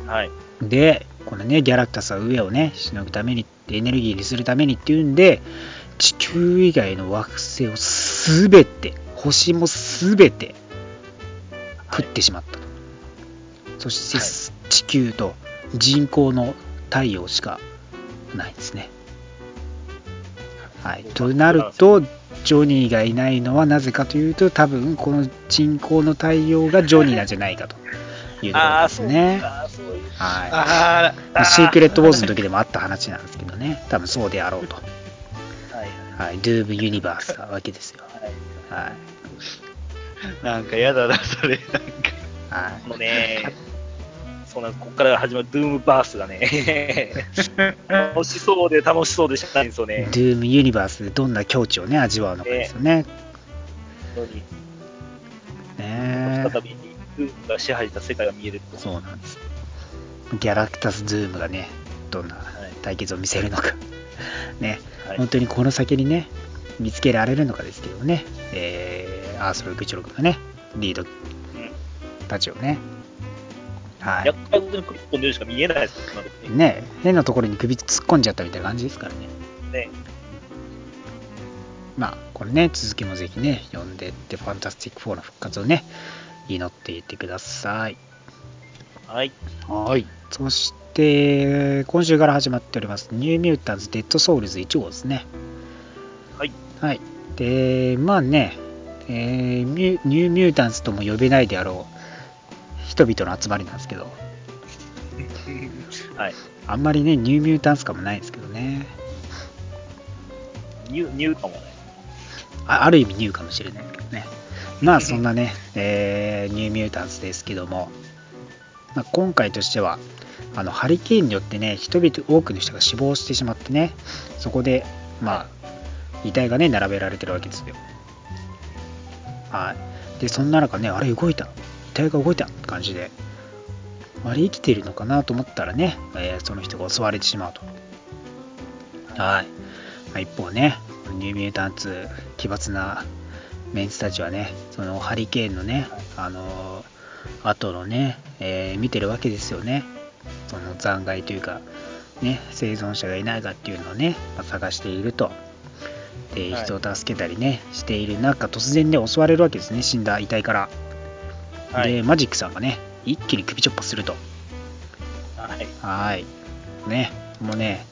Speaker 1: はい。
Speaker 3: で、このね、ギャラクタスは上をね、しのぐために、エネルギーにするためにっていうんで、地球以外の惑星をすべて、星もすべて食ってしまったと。そして、
Speaker 1: はい
Speaker 3: 地球と人工の太陽しかないですね。はい。となると、ジョニーがいないのはなぜかというと、多分この人工の太陽がジョニーなんじゃないかというところですね。はい。
Speaker 4: あ
Speaker 3: まあシークレットウォーズの時でもあった話なんですけどね、多分そうであろうと。
Speaker 1: はい。
Speaker 3: はい、ドゥームユニバースなわけですよ。
Speaker 1: はい。
Speaker 3: はい。
Speaker 4: あ、なんかやだな、それ。なんか。
Speaker 3: はい
Speaker 1: このね、そうなんここから始まるドゥームバースがね、楽しそうで楽しそうでしかないんですよね。
Speaker 3: ドゥームユニバースでどんな境地をね、味わうのかですよね。
Speaker 1: 本当に
Speaker 3: ね
Speaker 1: 再びドゥームが支配した世界が見えると。
Speaker 3: そうなんです。ギャラクタス・ドゥームがね、どんな対決を見せるのか。ね、
Speaker 1: はい
Speaker 3: 本当にこの先にね、見つけられるのかですけどね、えー、アースロイ・グチョロ君がね、リードたちをね、はい。
Speaker 1: 厄介ごとにクリップ飛んでるしか見えないですよね。
Speaker 3: ね変なところに首突っ込んじゃったみたいな感じですからね。
Speaker 1: ね
Speaker 3: まあ、これね、続きもぜひね、読んでって、ファンタスティック4の復活をね、祈っていってください。
Speaker 1: はい。
Speaker 4: はい。
Speaker 3: そして、今週から始まっております、ニューミュータンズ・デッド・ソウルズ1号ですね。
Speaker 1: はい。
Speaker 3: はい。で、まあね、えーニューミュータンズとも呼べないであろう人々の集まりなんですけど、
Speaker 1: はい。
Speaker 3: あんまりね、ニューミュータンス感もないですけどね。
Speaker 1: ニュー、ニューかもね。
Speaker 3: あある意味ニューかもしれないけどね。まあそんなね、えーニューミュータンスですけども、まあ、今回としては、あのハリケーンによってね、人々、多くの人が死亡してしまってね、そこで、まあ、遺体がね、並べられてるわけですよ。はい。で、そんな中ね、あれ動いた。遺体が動いたって感じで、あれ生きているのかなと思ったらね、えーその人が襲われてしまうと。はい。まあ一方ね、ニューミュータンツ、奇抜なメンツたちはね、そのハリケーンのね、あのー後のね、えー見てるわけですよね。その残骸というか、ね、生存者がいないかっていうのをね、まあ探していると。で、
Speaker 1: はい
Speaker 3: 人を助けたりね、している中、突然ね、襲われるわけですね、死んだ遺体から。
Speaker 1: はい。
Speaker 3: で、マジックさんがね、一気に首チョッパすると。
Speaker 1: はい。
Speaker 3: はい。ね、もうね、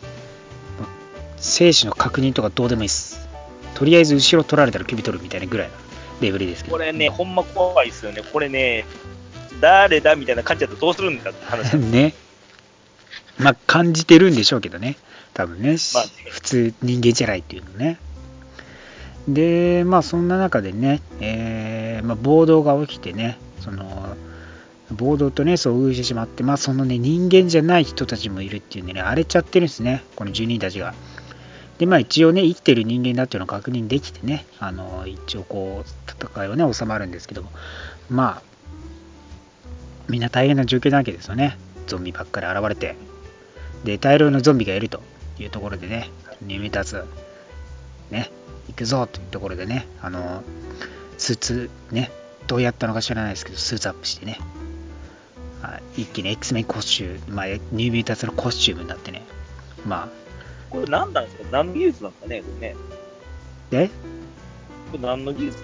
Speaker 3: 生死の確認とかどうでもいいっす。とりあえず後ろ取られたら首取るみたいなぐらいのレベルですけど。
Speaker 1: これね、ほんま怖いですよね。これね、誰だみたいな感じだとどうするんだって話
Speaker 3: ね。まあ、感じてるんでしょうけどね。多分ね。
Speaker 1: まあね
Speaker 3: 普通人間じゃないっていうのね。で、まあ、そんな中でね、えーまあ、暴動が起きてね、その、暴動とね、遭遇してしまって、まあ、そのね、人間じゃない人たちもいるっていうんでね、荒れちゃってるんですね、この住人たちが。で、まあ、一応ね、生きてる人間だっていうのを確認できてね、あの、一応こう、戦いはね、収まるんですけども、まあ、みんな大変な状況なわけですよね。ゾンビばっかり現れて。で、大量のゾンビがいるというところでね、ニューミタツ、ね、行くぞというところでね、あの、スーツ、ね、どうやったのか知らないですけど、スーツアップしてね、はい一気に X メンコスチューム、まあ、ニューミュータツのコスチュームになってね、ま
Speaker 1: これ何なんですか？何の技術なんですかね？これね。
Speaker 3: あ、で、
Speaker 1: これ何の技術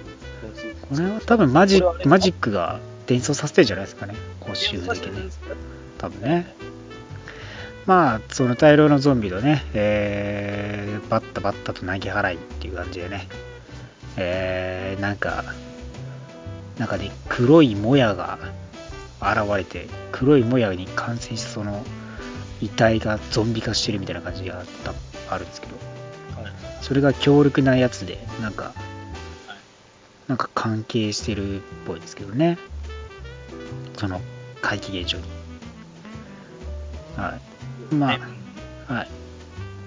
Speaker 1: こ
Speaker 3: れは多分マジ
Speaker 1: ね
Speaker 3: マジックが伝送させてるんじゃないですかね、コスチュームだけね。多分ね。まあ、その大量のゾンビとね、えー、バッタバッタと投げ払いっていう感じでね、えー、なんか、なんかね、黒いもやが現れて、黒いもやに感染したその遺体がゾンビ化してるみたいな感じが多分あるんですけど、
Speaker 1: はい
Speaker 3: それが強力なやつで、なんか
Speaker 1: はい、
Speaker 3: なんか関係してるっぽいですけどね。その怪奇現象に。はい。ま
Speaker 1: ね
Speaker 3: あ、はい。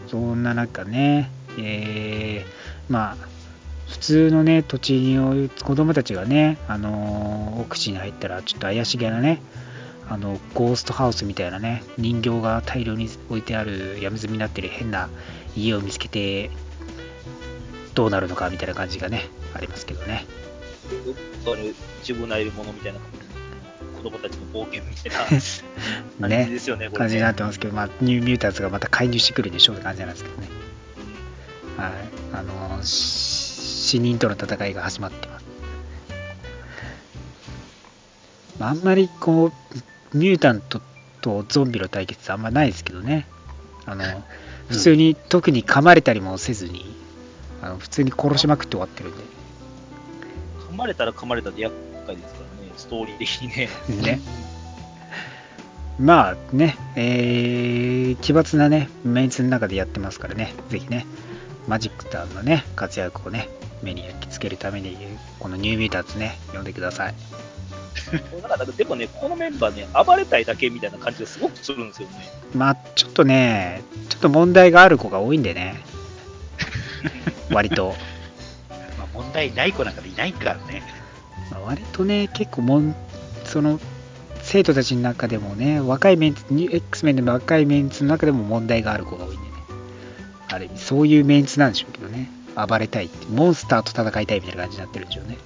Speaker 3: そんな中ね、えー、まあ、普通のね、土地にお子供たちがね、あのー奥地に入ったら、ちょっと怪しげなね、あの、ゴーストハウスみたいなね、人形が大量に置いてある、山積みになってる変な家を見つけて、どうなるのかみたいな感じがね、ありますけどね。
Speaker 1: それ、ジュブナイルものみたいな、子供たちの冒険みたいな 感じ
Speaker 3: ね
Speaker 1: ですよね、これね
Speaker 3: 感じになってますけど、まあ、ニューミュータンツがまた介入してくるでしょうって感じなんですけどね。はい。あの死人との戦いが始まってます。まああんまりこう、ミュータントとゾンビの対決ってあんまないですけどね。あの、普通に、特に噛まれたりもせずに、あの普通に殺しまくって終わってるんで。
Speaker 1: 噛まれたら噛まれたで厄介ですかストーリー的にね。
Speaker 3: ね。まあね、えー、奇抜なね、メンツの中でやってますからね、ぜひね、マジックターンのね、活躍をね、目に焼き付けるために、このニューミュータンツね、読んでください。
Speaker 1: なんかでもね、このメンバーね、暴れたいだけみたいな感じがすごくするんですよね。
Speaker 3: まあ、ちょっとね、ちょっと問題がある子が多いんでね、割と。
Speaker 4: まあ、問題ない子なんかいないからね。
Speaker 3: まあ割とね、結構もん、その、生徒たちの中でもね、若いメンツ、X メンでも若いメンツの中でも問題がある子が多いんでね。ある意味、そういうメンツなんでしょうけどね。暴れたいって、モンスターと戦いたいみたいな感じになってるんでしょうね。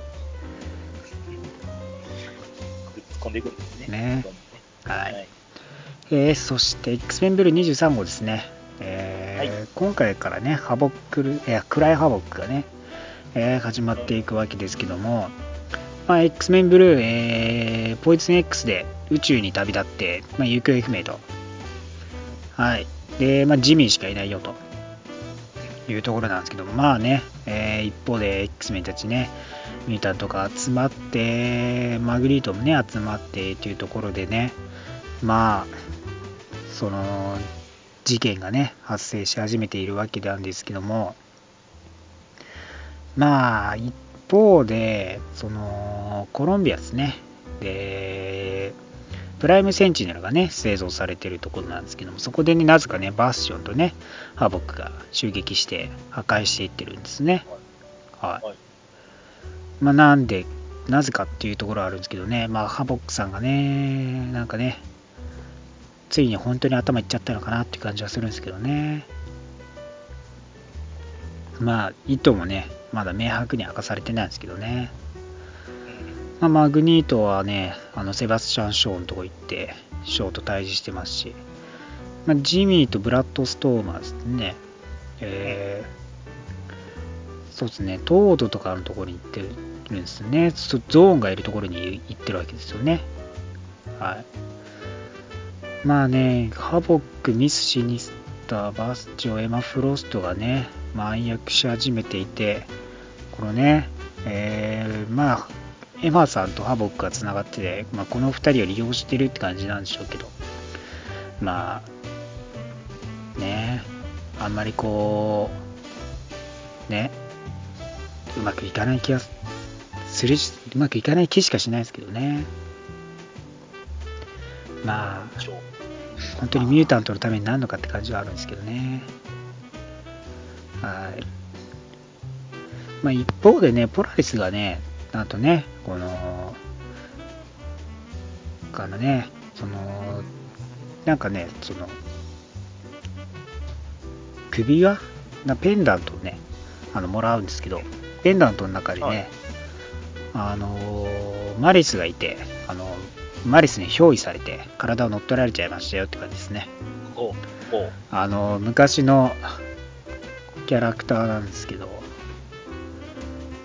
Speaker 1: 突っ込んでいくんですね。
Speaker 3: はい。えーそして X メンブルー23号ですね。えー
Speaker 1: はい
Speaker 3: 今回からね、ハボックル、いや、クライハボックがね、えー始まっていくわけですけども、まあ、X メンブルー、えーポイズン X で宇宙に旅立って、まあ、行方不明と。はい。で、まあ、ジミーしかいないよと。いうところなんですけど、まあね、えー一方で X メンたちね、ミュータントが集まって、マグリートもね、集まってというところでね、まあ、その、事件がね、発生し始めているわけなんですけども、まあ、一方で、その、コロンビアですね。で、プライムセンチネルがね、製造されてるところなんですけども、そこでね、なぜかね、バスションとね、ハボックが襲撃して破壊していってるんですね。はい。
Speaker 1: はい
Speaker 3: まあ、なんで、なぜかっていうところはあるんですけどね、まあ、ハボックさんがね、なんかね、ついに本当に頭いっちゃったのかなっていう感じはするんですけどね。まあ、意図もね、まだ明白に明かされてないんですけどね。まあ、マグニートはね、あのセバスチャン・ショーのとこ行って、ショーと対峙してますし、まあ、ジミーとブラッドストーマーですね、えーそうですね、トードとかのところに行ってるんですね。ゾーンがいるところに行ってるわけですよね。はい。まあね、ハボック、ミス・シニスター、バスチョ、エマ・フロストがね、暗躍し始めていて、このね、えーまあ、エマさんとハボックがつながってて、まあ、この2人を利用してるって感じなんでしょうけど、まあ、ねあんまりこうねうまくいかない気がするしうまくいかない気しかしないですけどね。まあ本当にミュータントのためになるのかって感じはあるんですけどねはい。まあ一方でねポラリスがねなんとねこのあのねそのなんかねその首輪？なペンダントをねあのもらうんですけどペンダントの中にね、
Speaker 1: はい。
Speaker 3: あのマリスがいてあのマリスに憑依されて体を乗っ取られちゃいましたよって感じですね。
Speaker 1: おお
Speaker 3: あの昔のキャラクターなんですけど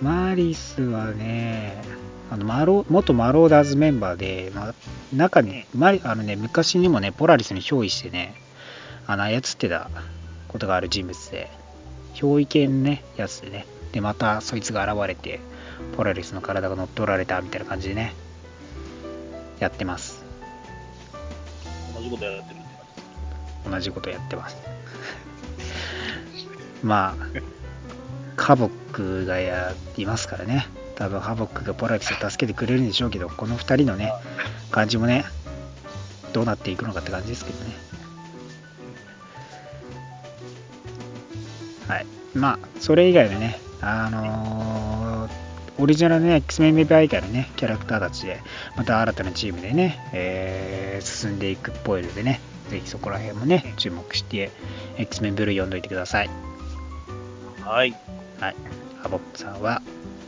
Speaker 3: マリスはねあのマロ元マローダーズメンバーで、まあ、中にマリあの、ね、昔にもねポラリスに憑依してねあの操ってたことがある人物で憑依系のねやつでねでまたそいつが現れてポラリスの体が乗っ取られたみたいな感じでねやってます。
Speaker 1: 同じことやってる
Speaker 3: 同じことやってますまあハボックがやいますからね。多分ハボックがポラリスを助けてくれるんでしょうけどこの2人のね感じもねどうなっていくのかって感じですけどね。はい。まあそれ以外のねあのーオリジナルのね X メンメビア以外のねキャラクターたちでまた新たなチームでね、えー進んでいくっぽいのでねぜひそこら辺もね注目して X メンブルー読んどいてください。
Speaker 1: はい。
Speaker 3: はい。ハボックさんは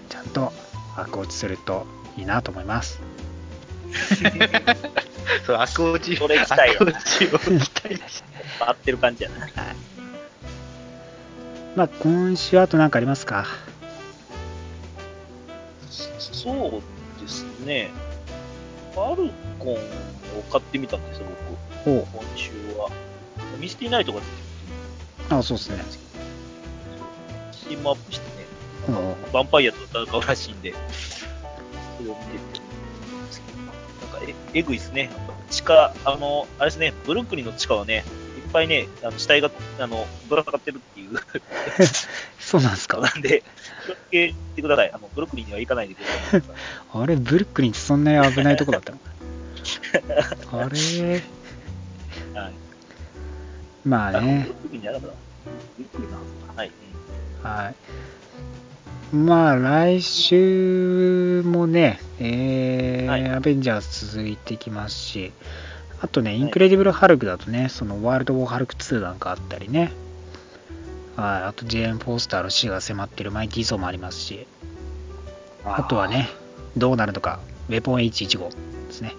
Speaker 3: ちゃんと悪落ちするといいなと思います。
Speaker 4: そう、悪落ち。
Speaker 1: それ期待
Speaker 4: 落ちを期待。だし。
Speaker 1: 合ってる感じやな。
Speaker 3: はい。まあ今週あと何かありますか？
Speaker 1: そうですね。ファルコンを買ってみたんですよ僕。
Speaker 3: お
Speaker 1: 今週は。ミスティナイトが出て
Speaker 3: あそうっすね
Speaker 1: るんですけどチームアップしてね
Speaker 3: お
Speaker 1: ヴァンパイアと戦うらしいんで、それを見てるんですけど、なんかえ、えぐいですね。地下、あの、あれですね、ブルックリンの地下はね、いっぱいね、あの死体が、あの、ぶら下がってるっていう、
Speaker 3: そうなんですか？
Speaker 1: なんで、気をつけてください。あの、ブルックリンには行かないでください。
Speaker 3: あれブルックリンってそんなに危ないとこだったの？あれ？
Speaker 1: はい。
Speaker 3: まあ
Speaker 1: あのブ
Speaker 3: ね
Speaker 1: ルックリンじゃなかったブルックリンのはずかはい。
Speaker 3: はい。まあ、来週もね、えー
Speaker 1: はい。
Speaker 3: アベンジャーズ続いてきますし、あとね、インクレディブル・ハルクだとね、そのワールド・ウォー・ハルク2なんかあったりね、はい、あとジェーン・フォースターの死が迫ってるマイティー・ソーもありますし、あとはね、どうなるのか、ウェポン H1 号ですね。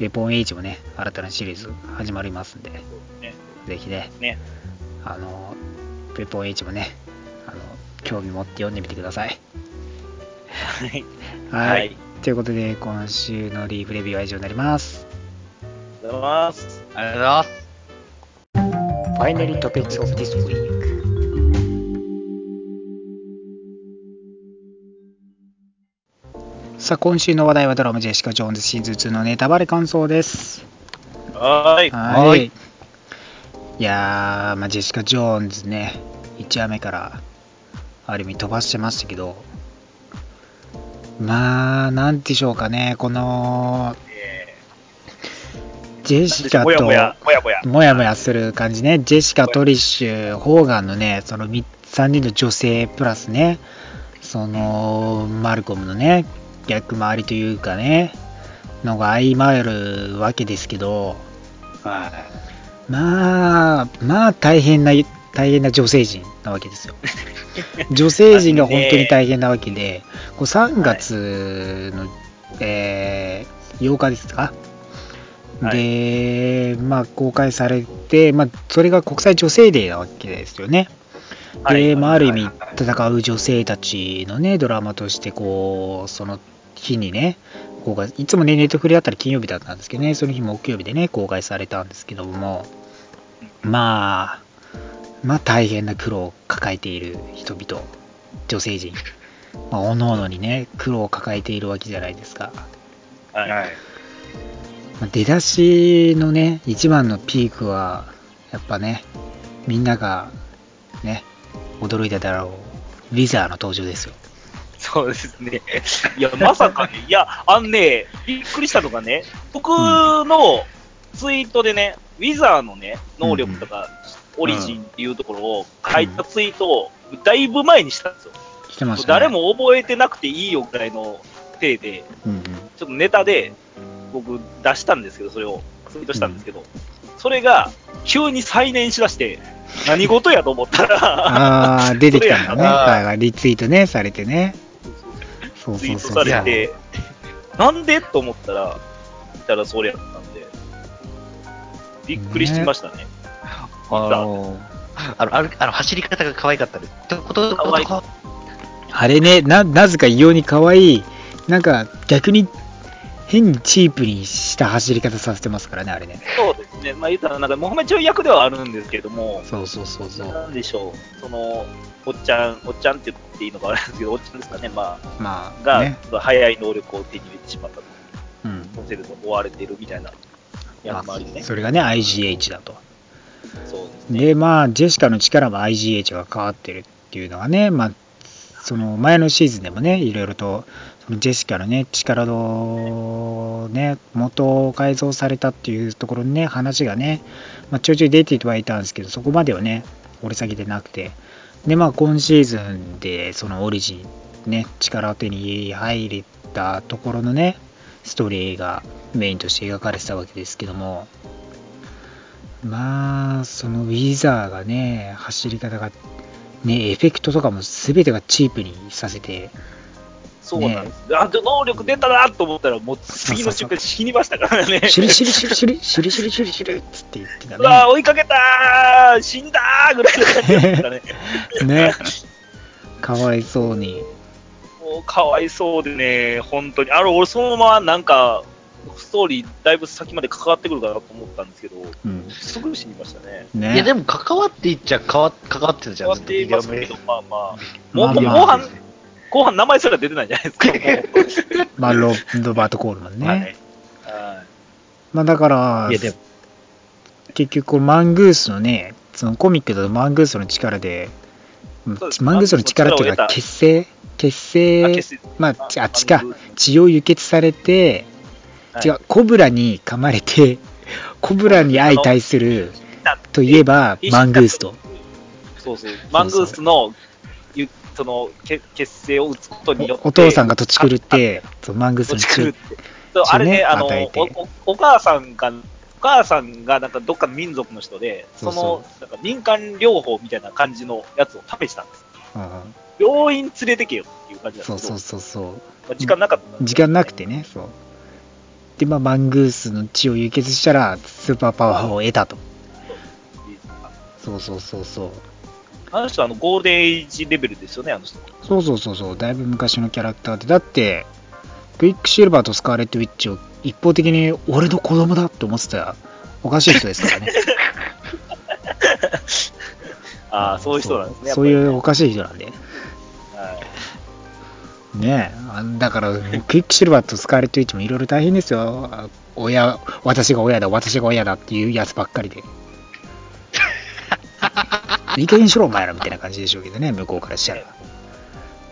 Speaker 3: ウェポン H もね、新たなシリーズ始まりますんで、
Speaker 1: ね。
Speaker 3: ぜひね、
Speaker 1: ね。
Speaker 3: あの、ペポン H もね、あの、興味持って読んでみてください。
Speaker 1: はい。
Speaker 3: はい。
Speaker 1: はい
Speaker 3: ということで、今週のリーフレビューは以上になります。
Speaker 1: ありがとうございます。
Speaker 4: ありがとうございます。
Speaker 3: Finally Topics of this week さあ、今週の話題はドラマジェシカ・ジョーンズシーズン2のネタバレ感想です。
Speaker 1: はーい。
Speaker 3: はい。
Speaker 4: はい
Speaker 3: いやー、まあ、ジェシカ・ジョーンズね、1話目から、ある意味飛ばしてましたけど、まあ、なんでしょうかね、この、
Speaker 1: え
Speaker 3: ジェ
Speaker 1: ー
Speaker 3: シカと、
Speaker 1: もやもや、
Speaker 3: する感じね。ジェシカ、トリッシュ、ホーガンのね、その3人の女性プラスね、その、マルコムのね、逆回りというかね、のが相まるわけですけど、
Speaker 4: は
Speaker 3: まあ、まあ大変な、大変な女性陣なわけですよ。女性陣が本当に大変なわけで、こう3月の、えー8日ですか、
Speaker 1: はい。
Speaker 3: で、まあ、公開されて、まあ、それが国際女性デーなわけですよね。で、
Speaker 1: はい。
Speaker 3: まあ、ある意味
Speaker 4: はい、
Speaker 3: 戦う女性たちのね、ドラマとして、こう、その日にね、公開、いつもね、ネットフリだったら金曜日だったんですけどね、その日木曜日でね、公開されたんですけども、まあ、まあ大変な苦労を抱えている人々、女性陣、まあ、おのおのにね、苦労を抱えているわけじゃないですか。
Speaker 1: はい。
Speaker 4: はい。
Speaker 3: まあ出だしのね、一番のピークは、やっぱね、みんなが、ね、驚いただろう、ウィザーの登場ですよ。
Speaker 1: そうですね。いや、まさかね、いや、あんね、びっくりしたのがね、僕のツイートでね、ウィザーのね、能力とか、オリジンっていうところを書いたツイートを、だいぶ前にしたんですよ。
Speaker 3: してましたね。
Speaker 1: 誰も覚えてなくていいよぐらいの体で、
Speaker 3: うんうん。
Speaker 1: ちょっとネタで僕出したんですけど、それをツイートしたんですけど、それが急に再燃しだして、何事やと思ったら、
Speaker 3: ああ、出てきたんだね。リツイートね、されてね。そう
Speaker 1: ツイート。されて、なんで？と思ったら、見たらそれやったんで、びっくりしましたね。
Speaker 4: あのあの、あの走り方が可愛かったです。とこと
Speaker 1: 可愛い。
Speaker 4: と
Speaker 3: あれね、な、なぜか異様に可愛い、なんか逆に変にチープにした走り方させてますからね、あれね。
Speaker 1: そうですね。まあ言ったら、なんか、もうほんまにちょい役ではあるんですけども、
Speaker 3: そうそうそうそう。
Speaker 1: なんでしょう、その、おっちゃん、おっちゃんって言っていいのかあれですけど、おっちゃんですかね、ま
Speaker 3: ま
Speaker 1: あ、が、
Speaker 3: あね。
Speaker 1: 早い能力を手に入れてしまったと。
Speaker 3: うん。
Speaker 1: 乗せると追われているみたいな
Speaker 3: ま
Speaker 1: 役もありね。
Speaker 3: あ、それがね、IGH だと。
Speaker 1: そうですね。
Speaker 3: で、まあ、ジェシカの力も IGH が変わってるっていうのがね、まあ、その前のシーズンでもね、いろいろと、ジェシカのね、力のね、元改造されたっていうところにね、話がね、まあ、ちょいちょい出てはいたんですけど、そこまではね、掘り下げてなくて、で、まあ、今シーズンで、そのオリジン、ね、力を手に入れたところのね、ストーリーがメインとして描かれてたわけですけども、まあ、そのウィザーがね、走り方が、ね、エフェクトとかも全てがチープにさせて、
Speaker 1: そうなんです。あ能力出たなと思ったら、もう次の瞬間死にましたからね。
Speaker 3: シュリシュリシュリシュリ、シュリシュリシュリシュリって言ってた
Speaker 1: うわ。追いかけたー死んだーぐらいの感じでしたね。
Speaker 3: ね。かわいそうに。
Speaker 1: もうかわいそうでね、本当に。あの、俺そのままなんか、ストーリーだいぶ先まで関わってくるかなと思ったんですけど、
Speaker 3: うん。
Speaker 1: すぐ死にましたね。
Speaker 3: ね。
Speaker 4: いや、でも関わっていっちゃ関わ関わってるじゃん、
Speaker 1: 関わっていますけど、まあまあ、もう、もう
Speaker 3: まあ
Speaker 1: 後半、後半名前すら出てないじゃないですか。
Speaker 3: まあロ、ロバート・コールマンね。
Speaker 1: まあねはい
Speaker 3: まあだから結局このマングースのね、そのコミックだとマングースの力で、マングースの力っていうか、結成結成、まあ、ちあ、血か
Speaker 1: マングー、
Speaker 3: 血を輸血されて、
Speaker 1: はい
Speaker 3: 違う、コブラに噛まれて、コブラに相対するといえば、マングースと。。
Speaker 1: そうそう。マングースの、ゆその、け結成を打つことによって。
Speaker 3: おお父さんが土地狂って、そうマングース
Speaker 1: 土
Speaker 3: の血を
Speaker 1: 地狂って。そうあれね、あのおお、お母さんが、お母さんがなんかどっかの民族の人で、その、なんか民間療法みたいな感じのやつを試したんです。
Speaker 3: うん
Speaker 1: 病院連れてけよっていう感じなんですけど、
Speaker 3: そうそうそうそう。
Speaker 1: まあ時間なかったんで
Speaker 3: 時間なくてね、そう。で、まあ、マングースの血を輸血したら、スーパーパワーを得たと。そうそうそうそう。
Speaker 1: あの人はあのゴールデンエイジレベルですよね、あの人。
Speaker 3: そうそうそうそう、だいぶ昔のキャラクターで、だって、クイックシルバーとスカーレット・ウィッチを一方的に俺の子供だって思ってたら、おかしい人ですからね。
Speaker 1: ああ、そういう人なんですね。
Speaker 3: そういうおかしい人なんで。
Speaker 1: はい
Speaker 3: ねえ、あだから、クイックシルバーとスカーレット・ウィッチもいろいろ大変ですよ。あ親、私が親だ、私が親だっていうやつばっかりで。いい加減しろ、お前らみたいな感じでしょうけどね、向こう。からしたら。
Speaker 1: う。で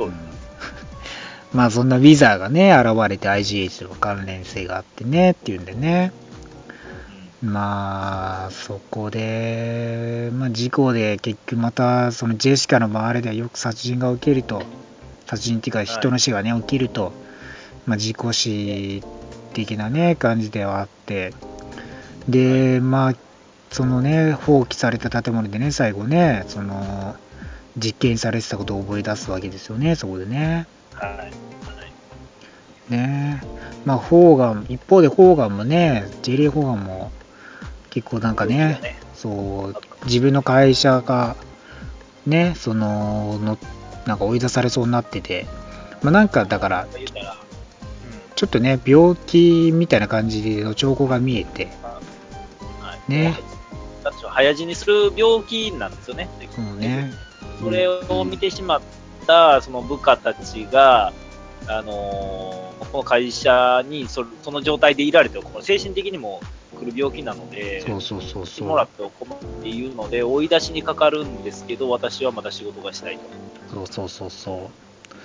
Speaker 1: す
Speaker 3: まあそんなウィザーがね、現れて IGH との関連性があってねっていうんでね。まあ、そこで、まあ事故で結局またそのジェシカの周りではよく殺人が起きると、殺人っていう。か人の死がね、起きると、まあ事故死的なね、感じではあって、で、まあ、そのね、放棄された建物でね、最後ね、その、実験されてたことを思い出すわけですよね、そこでね。
Speaker 1: はい。はい
Speaker 3: ね。まあ、ホーガン、一方でホーガンもね、ジェリー・ホーガンも結構なんかね、そう、自分の会社が、ね、その、のなんか追い出されそうになってて、まあ、なんかだから、ちょっとね、病気みたいな感じの兆候が見えて、
Speaker 1: 早死にする病気なんですよね。
Speaker 3: そうね、
Speaker 1: それを見てしまったその部下たちが、あのーこの会社にそその状態でいられて、精神的にも来る病気なので、
Speaker 3: そうそうそうそう。
Speaker 1: もらっておこうっていうので、追い出しにかかるんですけど、私はまだ仕事がしたいと。
Speaker 3: そうそうそうそう。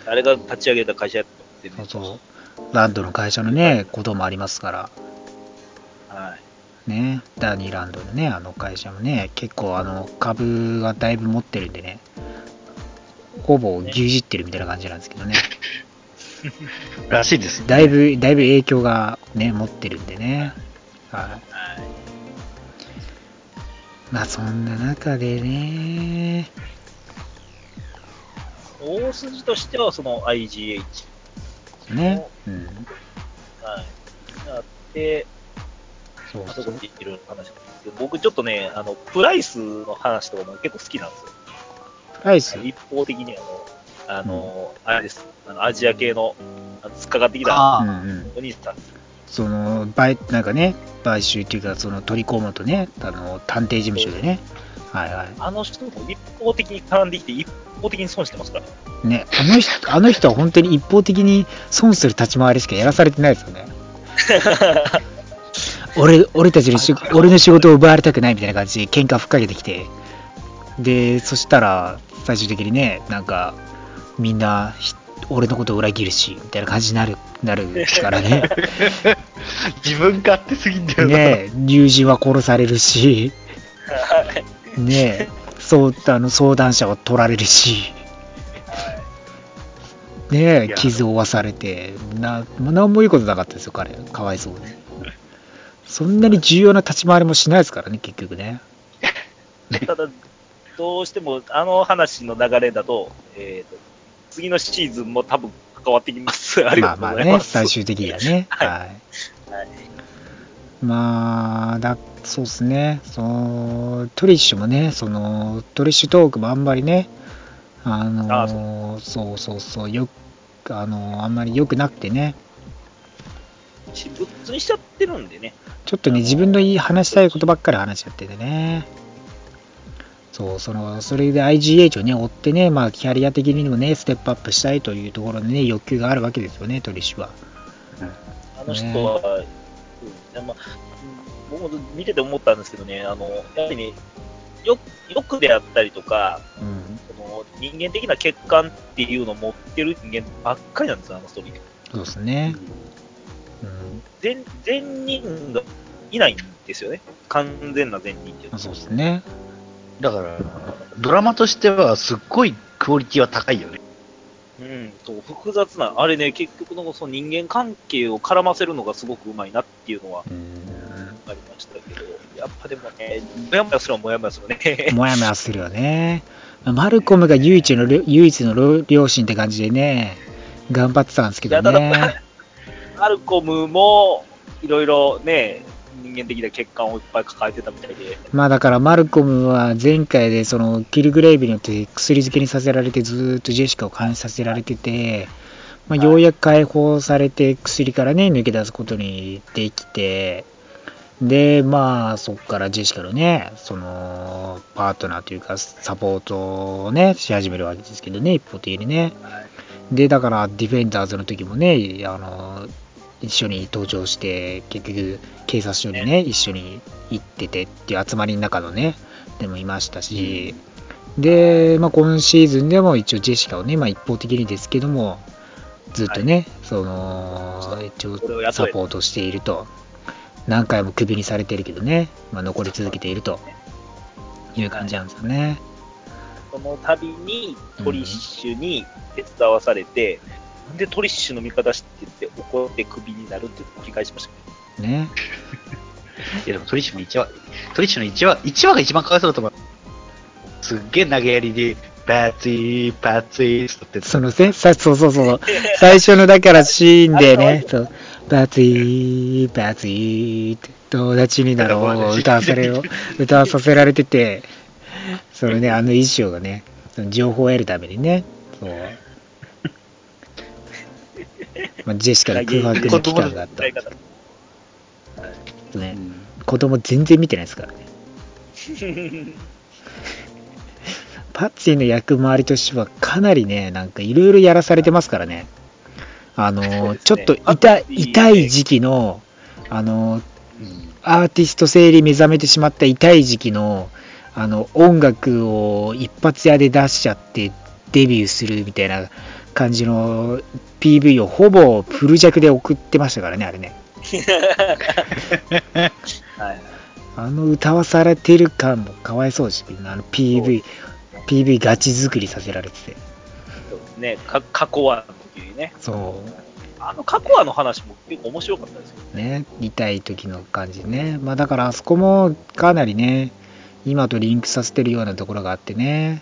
Speaker 1: 誰が立ち上げた会社やって
Speaker 3: そうそう。ランドの会社のねこともありますから。
Speaker 1: はい。
Speaker 3: ね。ダニーランドのねあの会社もね結構あの株がだいぶ持ってるんでねほぼ牛耳ってるみたいな感じなんですけどね。
Speaker 4: らしいです。
Speaker 3: だいぶだいぶ影響がね持ってるんでね。はい。
Speaker 1: はい。
Speaker 3: まあそんな中でね。
Speaker 1: 大筋としては、その IGH
Speaker 3: ね。うん。
Speaker 1: はい。あって、
Speaker 3: そう
Speaker 1: あそこ
Speaker 3: そう
Speaker 1: でいるんですけど、僕ちょっとね、あの、プライスの話とかも結構好きなんですよ。
Speaker 3: プライス？
Speaker 1: 一方的にあの、あの、あれです。あの、アジア系の、突っかかってきた
Speaker 4: あ
Speaker 3: うんうん
Speaker 1: お兄さん。
Speaker 3: その買なんかね買収っていうかその取り込むとねあの探偵事務所でねはいはい
Speaker 1: あの人も一方的に絡んできて、一方的に損してますから。
Speaker 3: ね、あの人あの人は本当に一方的に損する立ち回りしかやらされてないですよね。俺俺たちのし俺の仕事を奪われたくないみたいな感じで喧嘩ふっかけてきて、で、そしたら最終的にね、なんかみんなひ俺のことを裏切るし、みたいな感じになるなるからね。
Speaker 4: 自分勝手すぎんだよな。
Speaker 3: ね友人は殺されるし、ねそうあの相談者は取られるし。ね
Speaker 4: い
Speaker 3: え、
Speaker 4: や
Speaker 3: 傷を負わされて、な、なんもいいことなかったですよ、彼。かわいそうに。そんなに重要な立ち回りもしないですからね、結局ね。
Speaker 1: ただ、どうしても、あの話の流れだと、えーと、次のシーズンも多分関わってきます。あり
Speaker 3: まあまあね、
Speaker 1: がとうございます。
Speaker 3: 最終的にはね。
Speaker 1: は い
Speaker 3: はい。
Speaker 1: はい
Speaker 3: まあ、だ、そうですね。その、トリッシュもね、その、トリッシュトークもあんまりね、あの
Speaker 1: あ
Speaker 3: そうそうそう、よく、あのあんまり良くなくてね、
Speaker 1: 私物にしちゃってるんでね。
Speaker 3: ちょっとね、自分の言い話したいことばっかり話しちゃっててね。そう、その、それで IGH をね、追ってね、まあ、キャリア的にもね、ステップアップしたいというところでね、欲求があるわけですよね、トリッシュは。
Speaker 1: あの人は、うんまあ、うん僕も見てて思ったんですけどね、あの、やはりね、よ欲であったりとか、
Speaker 3: うん。
Speaker 1: その人間的な欠陥っていうのを持ってる人間ばっかりなんですよ、あのストーリーで。
Speaker 3: そうですね。うん。
Speaker 1: 全全人がいないんですよね。完全な善人っていうのは
Speaker 3: そうですね。
Speaker 4: だから、ドラマとしてはすっごいクオリティは高いよね。
Speaker 1: うん、そう複雑な、あれね、結局のその人間関係を絡ませるのがすごくうまいなっていうのは
Speaker 3: うん。
Speaker 1: ありましたけど、やっぱでもね、もやもやするはもやもやするね。
Speaker 3: もやもやするよね。マルコムが唯一の両、唯一の両親って感じでね、頑張ってたんですけどね。
Speaker 1: マルコムも、いろいろね、人間的な欠陥をいっぱい抱えてたみたいで、
Speaker 3: まあだからマルコムは前回でそのキルグレイブによって薬漬けにさせられてずーっとジェシカを監視させられてて、まあ、ようやく解放されて薬からね抜け出すことにできてでまあそこからジェシカのねそのパートナーというかサポートをねし始めるわけですけどね一方的にね。でだからディフェンダーズの時もねあの一緒に登場して結局警察署にね一緒に行っててっていう集まりの中のねでもいましたし、で、まあ、今シーズンでも一応ジェシカをね、まあ、一方的にですけどもずっとね、その一応サポートしていると。何回もクビにされてるけどね、まあ、残り続けていると。いう感じなんですよね。
Speaker 1: その度にトリッシュに手伝わされて、なんでトリッシュの味方してって怒ってクビになるって繰り返しましたね。
Speaker 3: ね。
Speaker 4: いやでもトリッシュの1話、トリッシュの1話、1話が一番かわいそうだと思う。すっげえ投げやりで、パツイー、パツイーって。
Speaker 3: そのせさそうそうそう 最初のだからシーンでねそう。バツイーバツイーって友達になろうを歌わされを 歌わさせられてて。そのねあの衣装がねその情報を得るためにねそう、まあ、ジェシカの空白の期間があった
Speaker 1: 使い。方
Speaker 3: ね。子供全然見てないですからね。パッチーの役回りとしてはかなりねなんかいろいろやらされてますからね。あの、ちょっと痛痛い時期の、あの、
Speaker 4: うん。
Speaker 3: アーティスト性に目覚めてしまった痛い時期の、あの、音楽を一発屋で出しちゃってデビューするみたいな感じの PV をほぼフル弱で送ってましたからね、あれね。
Speaker 1: はい。
Speaker 3: あの歌わされてる感もかわいそうですけどね、あの PV、PV ガチ作りさせられてて。
Speaker 1: そうですね。か過去はの時にね。
Speaker 3: そう。
Speaker 1: あの過去はの話も結構面白かったですよ。
Speaker 3: ね、痛い時の感じね。まあだからあそこもかなりね、今とリンクさせてるようなところがあってね。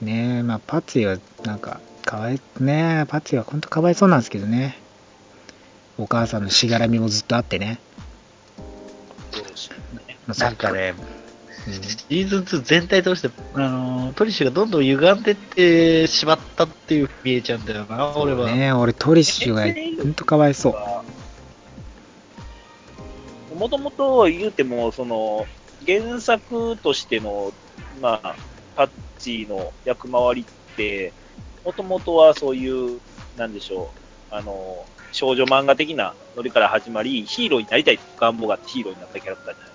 Speaker 3: ねまあパツィはなんか、かわい、ねパツィは本当かわいそうなんですけどね。お母さんのしがらみもずっとあってね。まあそ
Speaker 4: なんかね、
Speaker 3: うん
Speaker 4: シーズン2全体通して、あのートリッシュがどんどん歪んでってしまったっていう見えちゃうんだよな、俺は。
Speaker 3: ね俺トリッシュが本当かわいそう。
Speaker 1: もともと言うても、その、原作としての、まあ、パッチの役回りって、もともとはそういう、なんでしょう、あの、少女漫画的なノリから始まり、ヒーローになりたい願望があってヒーローになったキャラクターじゃない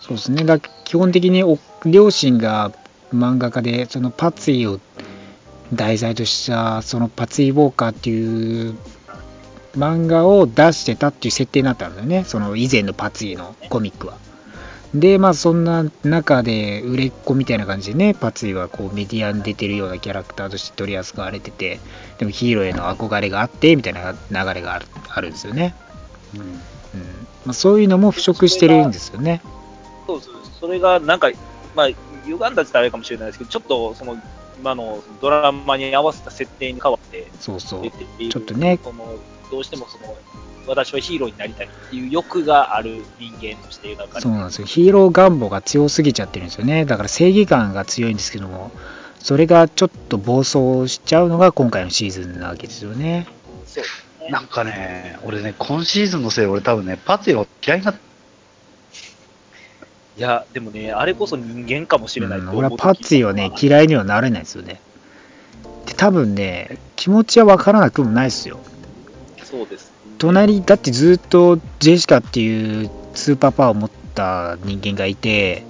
Speaker 3: そうですね。だ基本的にお両親が漫画家で、そのパツィを題材とした、そのパツィウォーカーっていう漫画を出してたっていう設定になったんだよね。その以前のパツィのコミックは。で、まあそんな中で売れっ子みたいな感じでね、パツィはこうメディアに出てるようなキャラクターとして取り扱われてて、でもヒーローへの憧れがあって、みたいな流れがあるあるんですよね。
Speaker 4: うん。
Speaker 3: うん。まあ、そういうのも腐食してるんですよね。
Speaker 1: そうそう、それがなんか、まあ、歪んだってあれかもしれないですけど、ちょっとその、今のドラマに合わせた設定に変わって
Speaker 3: そうそう。ちょっとね
Speaker 1: どうしてもその、私はヒーローになりたいっていう欲がある人間として描か
Speaker 3: そうなんですよ。ヒーロー願望が強すぎちゃってるんですよね。だから正義感が強いんですけども、それがちょっと暴走しちゃうのが今回のシーズンなわけですよね。
Speaker 1: そうね。
Speaker 4: なんかね、俺ね、今シーズンのせいで俺多分ね、パツィを嫌いになっ
Speaker 1: いや、でもね、あれこそ人間かもしれないう
Speaker 3: うん俺はパッツィはね、嫌いにはなれないですよね。で、多分ね、気持ちはわからなくもないですよ。
Speaker 1: そうです。
Speaker 3: 隣、だってずっとジェシカっていうスーパーパワーを持った人間がいて、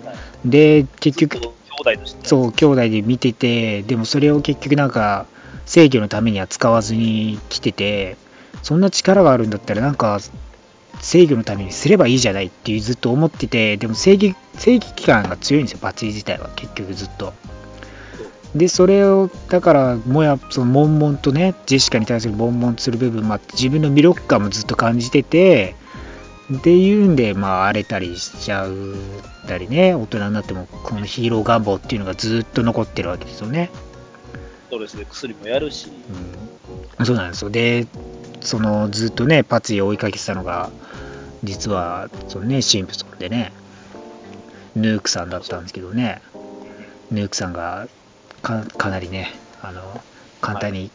Speaker 3: で、結局、
Speaker 1: 兄弟として、
Speaker 3: そう、兄弟で見てて、でもそれを結局なんか、制御のためには使わずに来てて、そんな力があるんだったらなんか、制御のためにすればいいじゃないっていうずっと思ってて、でも正義、正義機関が強いんですよ、バッチリ自体は、結局ずっと。で、それを、だから、もや、その、悶々とね、ジェシカに対する悶々とする部分もあって、自分の魅力感もずっと感じてて、っていうんで、まあ、荒れたりしちゃうたりね、大人になっても、このヒーロー願望っていうのがずっと残ってるわけですよね。
Speaker 1: ストレスで薬もやるし、
Speaker 3: うん、そうなんですよ。で、その、ずっとね、パツィを追いかけてたのが、実は、そのね、シンプソンでね、ヌークさんだったんですけどね、ヌークさんがかかなりね、あの、簡単に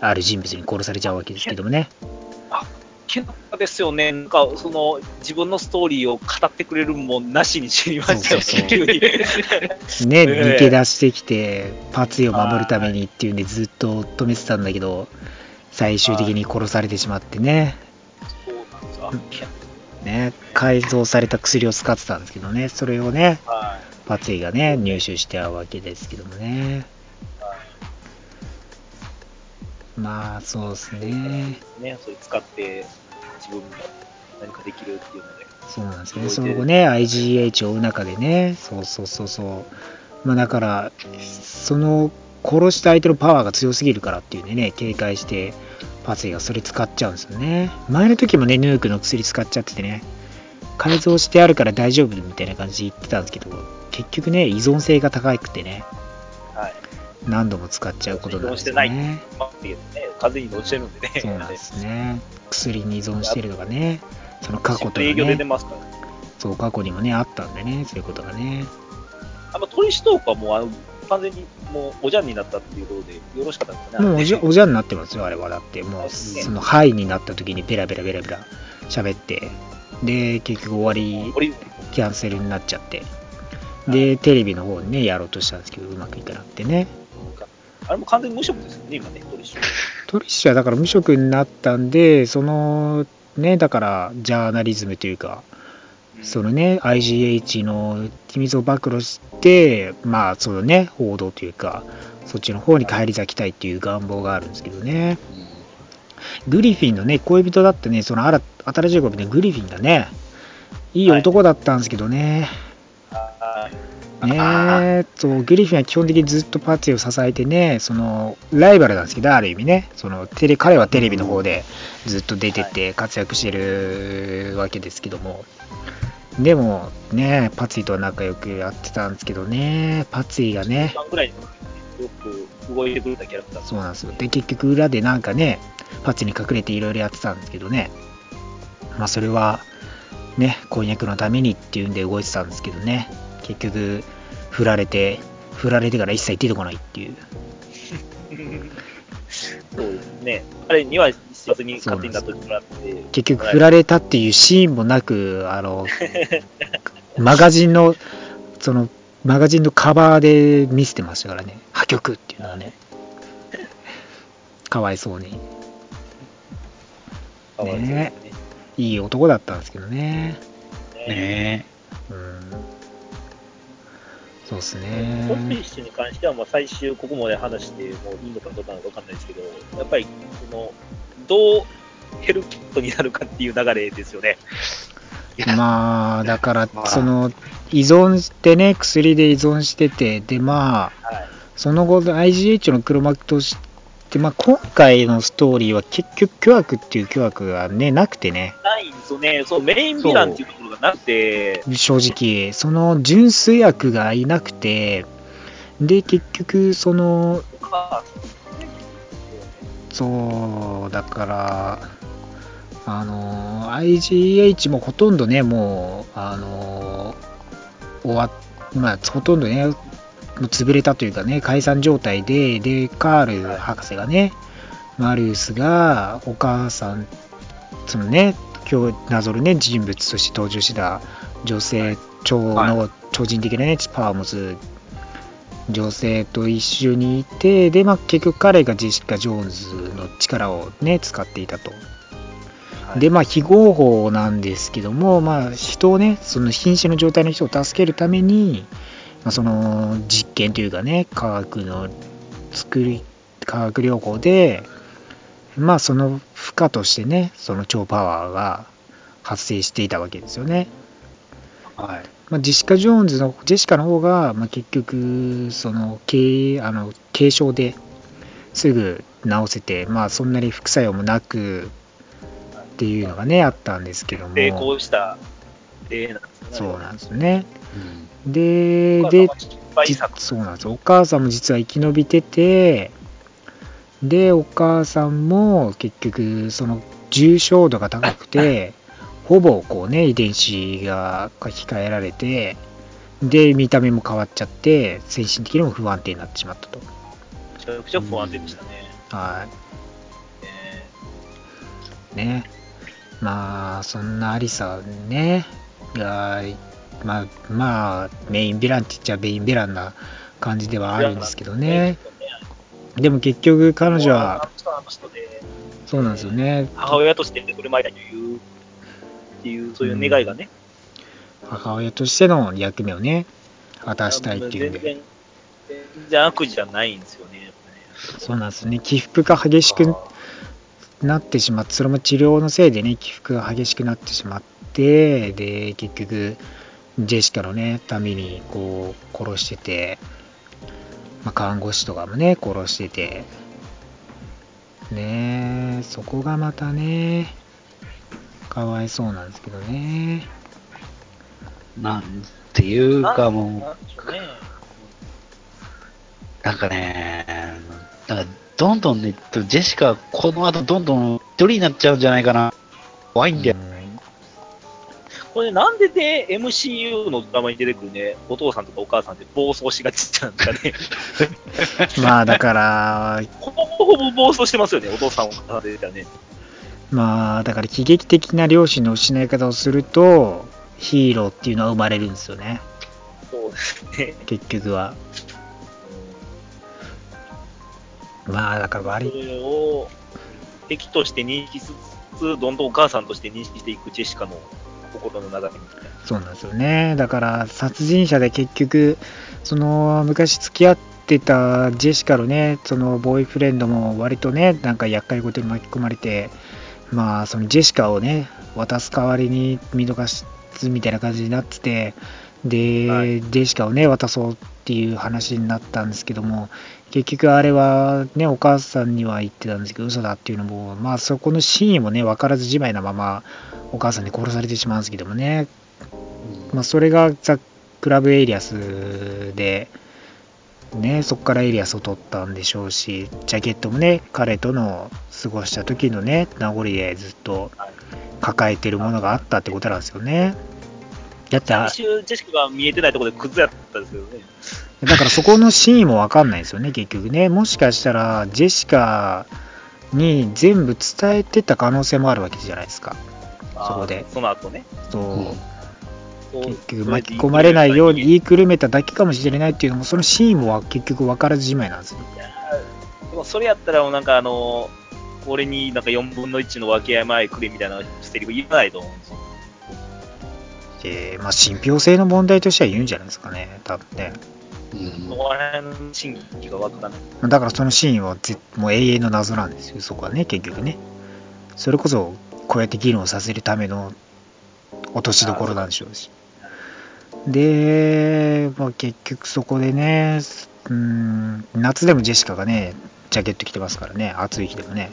Speaker 3: ある人物に殺されちゃうわけですけどもね。
Speaker 1: けどですよね、なんかその自分のストーリーを語ってくれるもんなしに知りましたよ、
Speaker 3: そう。ね、
Speaker 1: ええ
Speaker 3: 抜け出してきて、パツィを守るためにっていうんでずっと止めてたんだけど、最終的に殺されてしまってね、
Speaker 1: そうなんですよ
Speaker 3: ね、改造された薬を使ってたんですけどね、それをね、
Speaker 1: は
Speaker 3: パツィがね、入手してたわけですけどもね。まあ、そうですね。
Speaker 1: い。ね、それ使って自分が何かできるっていうので。
Speaker 3: そうなんですよね。その後ね、IGH を追う中でね、そうそうそうそう。まあだから、その、殺した相手のパワーが強すぎるからっていうんでね、警戒して、パツィがそれ使っちゃうんですよね。前の時もね、ヌークの薬使っちゃっててね、改造してあるから大丈夫みたいな感じで言ってたんですけど、結局ね、依存性が高くてね、
Speaker 1: はい。
Speaker 3: 何度も使っちゃうことなんですよ
Speaker 1: 依存して
Speaker 3: ね。
Speaker 1: まあ、ね、風邪にてるんでね。
Speaker 3: そうなんですね。薬に依存してるとかね、その過去と
Speaker 1: 営業出て
Speaker 3: かね、
Speaker 1: ますから。
Speaker 3: そう、過去にもね、あったんでね、そういうことがね。
Speaker 1: あの、トリシトークはもうあの、完全にもうおじゃんになったっていうことでよろしかったんですかね。
Speaker 3: もうおじゃおじゃんになってますよ、あれは。だって、もう、
Speaker 1: そ
Speaker 3: の、ハイになった時にベラベラベラベラ喋って、で、結局終わり、キャンセルになっちゃって、で、テレビの方にね、やろうとしたんですけど、うまくいかなくてね。
Speaker 1: あれも完全に無職ですよね、今ね、トリッシュ。
Speaker 3: トリッシュはだから無職になったんで、そのね、だからジャーナリズムというか、そのね、IGH の秘密を暴露して、まあ、そのね、報道というか、そっちの方に返り咲きたいっていう願望があるんですけどね。グリフィンのね、恋人だったね、その新新しい恋人のグリフィンがね、いい男だったんですけどね。
Speaker 1: はい。
Speaker 3: ねえそうグリフィンは基本的にずっとパツィを支えてね、そのライバルなんですけど、ある意味ね、そのテレ彼はテレビの方でずっと出てて活躍してるわけですけども、でもね、パツィとは仲良くやってたんですけどね、パツィがね、
Speaker 1: よく動いてくれたキャラクター
Speaker 3: そうなんですよ。で、結局裏でなんかね、パツィに隠れていろいろやってたんですけどね、まあそれはね、婚約のためにっていうんで動いてたんですけどね、結局、振られて、振られてから一切出てこないっていう。
Speaker 1: そうですね。彼には一冊に勝手になってもらって、
Speaker 3: 結局、振られたっていうシーンもなく、あの、マガジンの、その、マガジンのカバーで見せてましたからね、破局っていうのはね、かわいそうに。
Speaker 1: ね。
Speaker 3: いい男だったんですけどね。
Speaker 1: ね
Speaker 4: ね
Speaker 3: うん。そうっすね。
Speaker 1: ッシュに関しては、もう最終、ここまで話してもいいのかどうかわかんないですけど、やっぱり、その、どうヘルキットになるかっていう流れですよね。
Speaker 3: まあ、だから
Speaker 4: ま、あ
Speaker 3: その、依存してね、薬で依存してて、で、まあ、
Speaker 1: はい。
Speaker 3: その後、IGH の黒幕として、まあ、今回のストーリーは結局、巨悪っていう巨悪がね、なくてね、
Speaker 1: ないんですよね。そう、メインヴィランっていうところがなくて、
Speaker 3: 正直、その純粋悪がいなくて、で、結局、その、
Speaker 1: まあ、
Speaker 3: そう、だから、あの、IGH もほとんどね、もう、あの、終わっ、まあ、ほとんどね、もう潰れたというかね、解散状態で、で、カール博士がね、マリウスがお母さん、そのね、今日なぞるね、人物として登場した女性、超の超人的なね、パワーを持つ女性と一緒にいて、で、まあ、結局彼がジェシカ・ジョーンズの力をね、使っていたと。で、まあ、非合法なんですけども、まあ、人をね、その瀕死の状態の人を助けるために、まあ、その実験というかね、科学の作り、化学療法で、まあ、その負荷としてね、その超パワーが発生していたわけですよね。
Speaker 4: はい。
Speaker 3: まあ、ジェシカ・ジョーンズの、ジェシカの方が、まあ、結局、その、軽、あの、軽症ですぐ治せて、まあ、そんなに副作用もなく、っていうのがね、あったんですけども。
Speaker 1: 成功した例なんですよね。
Speaker 3: そうなんですよね。
Speaker 4: うん
Speaker 3: で、でそうなんですよ。お母さんも実は生き延びてて、で、お母さんも結局、その重症度が高くて、ほぼこうね、遺伝子が書き換えられて、で、見た目も変わっちゃって、精神的にも不安定になってしまったと。
Speaker 1: めちゃくちゃ不安定でしたね。
Speaker 3: は
Speaker 1: ね
Speaker 3: い。ね。まあ、そんなアリサね、が、まあ、まあ、メインヴィランって言っちゃメインヴィランな感じではあるんですけどね。でも結局彼女は、そうなんですよね。
Speaker 1: 母親として振る舞いたいという、っていう、そういう願いがね。
Speaker 3: 母親としての役目をね、果たしたいっていうんで。
Speaker 1: 全然、悪じゃないんですよね。
Speaker 3: そうなんですよね。起伏が激しくなってしまって、それも治療のせいでね、起伏が激しくなってしまって、で、結局、ジェシカのね、ために、こう、殺してて、まあ、看護師とかもね、殺してて、ねえ、そこがまたね、かわいそうなんですけどね。
Speaker 4: なんていうかも
Speaker 1: なん
Speaker 4: う。なんかね、なんかどんどんね、ジェシカ、この後どんどん一人になっちゃうんじゃないかな。怖いんだよ。
Speaker 3: うん
Speaker 1: これなんでね、MCU のドラマに出てくるね、お父さんとかお母さんって暴走しがちなんね。
Speaker 3: まあだから、
Speaker 1: ほぼほぼ暴走してますよね、お父さんお母さんで出たらね。
Speaker 3: まあだから喜劇的な両親の失い方をすると、ヒーローっていうのは生まれるんですよね、
Speaker 1: そうですね。
Speaker 3: 結局は。まあ、だから
Speaker 1: そ
Speaker 3: 悪い。
Speaker 1: れを敵として認識しつつ、どんどんお母さんとして認識していくジェシカの心の中に。
Speaker 3: そうなんですよね。だから、殺人者で結局、その、昔付き合ってたジェシカのね、その、ボーイフレンドも割とね、なんか厄介事に巻き込まれて、まあ、そのジェシカをね、渡す代わりに見逃すみたいな感じになってて、で、
Speaker 1: はい
Speaker 3: ジェシカをね、渡そうっていう話になったんですけども、結局あれはね、お母さんには言ってたんですけど、嘘だっていうのも、まあそこの真意もね、分からずじまいなまま、お母さんに殺されてしまうんですけどもね、まあそれがザ・クラブエイリアスで、ね、そこからエイリアスを取ったんでしょうし、ジャケットもね、彼との過ごした時のね、名残でずっと抱えてるものがあったってことなんですよね。だって、あ
Speaker 1: 最終、ジェシカが見えてないところでクズやったんですけどね。
Speaker 3: だからそこの真意もわかんないですよね、結局ね。もしかしたら、ジェシカに全部伝えてた可能性もあるわけじゃないですか。そこで
Speaker 1: その後ね。
Speaker 3: そう。
Speaker 4: うん
Speaker 3: 結局巻き込まれないように言いくるめただけかもしれないっていうのも、その真意もわ結局分からずじまいなんですよ。
Speaker 1: でもそれやったら、なんかあの、俺になんか4分の1の分け合い前くれみたいなセリフ言わないと思うんですよ。
Speaker 3: で、まあ、信憑性の問題としては言うんじゃないですかね、多分ね。
Speaker 4: うん。
Speaker 3: だからそのシーンはぜもう永遠の謎なんですよ、そこはね、結局ね。それこそ、こうやって議論させるための落としどころなんでしょうし。で、まあ、結局そこでね、うん、夏でもジェシカがね、ジャケット着てますからね、暑い日でもね。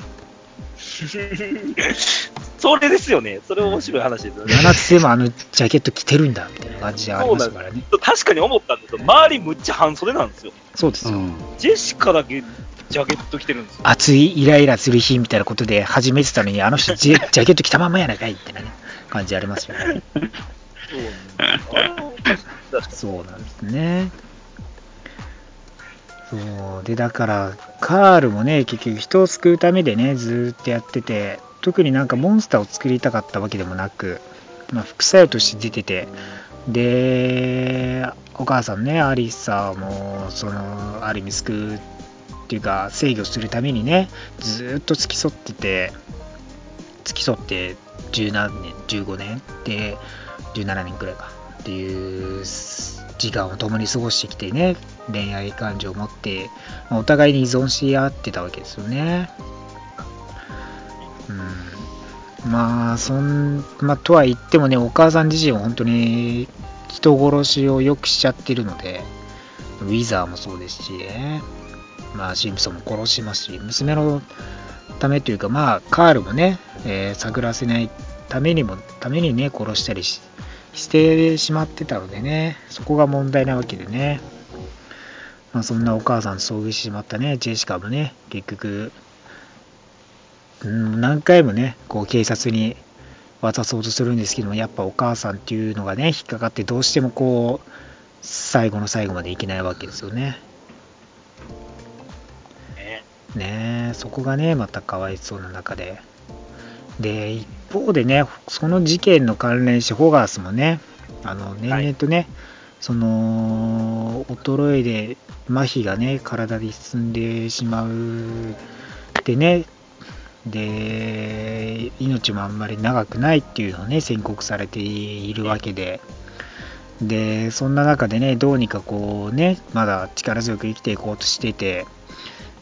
Speaker 1: それですよね。それ面白い話ですよね。
Speaker 3: 真夏でもあのジャケット着てるんだ、みたいな感じでありましたからね。
Speaker 1: 確かに思ったんですよ。周りむっちゃ半袖なんですよ。
Speaker 3: そうですよ。
Speaker 4: うん
Speaker 1: ジェシカだけジャケット着てるんですよ。
Speaker 3: 暑いイライラする日みたいなことで始めてたのに、あの人ジェ ジャケット着たままやないかいみたいなね、感じありますよね。
Speaker 1: そうなんです
Speaker 3: ね。そう。で、だから、カールもね、結局人を救うためでね、ずっとやってて、特になんかモンスターを作りたかったわけでもなく、まあ、副作用として出てて、で、お母さんね、アリサも、その、ある意味救うっていうか、制御するためにね、ずっと付き添ってて、付き添って十何年、15年で、17年くらいかっていう時間を共に過ごしてきてね恋愛感情を持ってまお互いに依存し合ってたわけですよね。うん。まあそんまあとは言ってもねお母さん自身は本当に人殺しをよくしちゃってるのでウィザーもそうですしねまあシンプソンも殺しますし娘のためというかまあカールもね、えー探らせないためにもためにね殺したりししてしまってたのでねそこが問題なわけでね。まあそんなお母さんと遭遇してしまったねジェシカもね結局うん何回もねこう警察に渡そうとするんですけどもやっぱお母さんっていうのがね引っかかってどうしてもこう最後の最後までいけないわけですよね。
Speaker 1: ね。
Speaker 3: ねえそこがねまたかわいそうな中で。で一方でねその事件の関連してホガースもねあの年々とね、その衰えで麻痺がね体で進んでしまうでねで命もあんまり長くないっていうのをね宣告されているわけで。でそんな中でねどうにかこうねまだ力強く生きていこうとしてて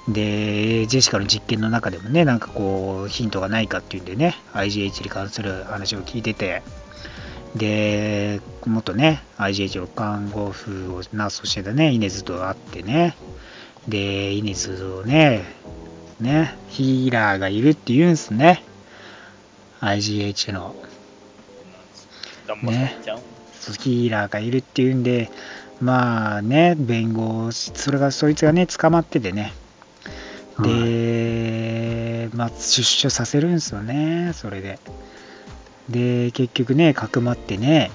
Speaker 3: で、ジェシカの実験の中でもね、なんかこう、ヒントがないかっていうんでね、IGH に関する話を聞いてて、で、元ね、IGH の看護婦をナースをしてたね、イネズと会ってね、で、イネズをね、ね、ヒーラーがいるって言うんすね。IGH の。
Speaker 1: 頑張ってんじゃん。
Speaker 3: そうヒーラーがいるっていうんで、まあね、弁護士、それがそいつがね、捕まっててね、で、まあ、出所させるんですよね、それで。で、結局ね、かくまってね、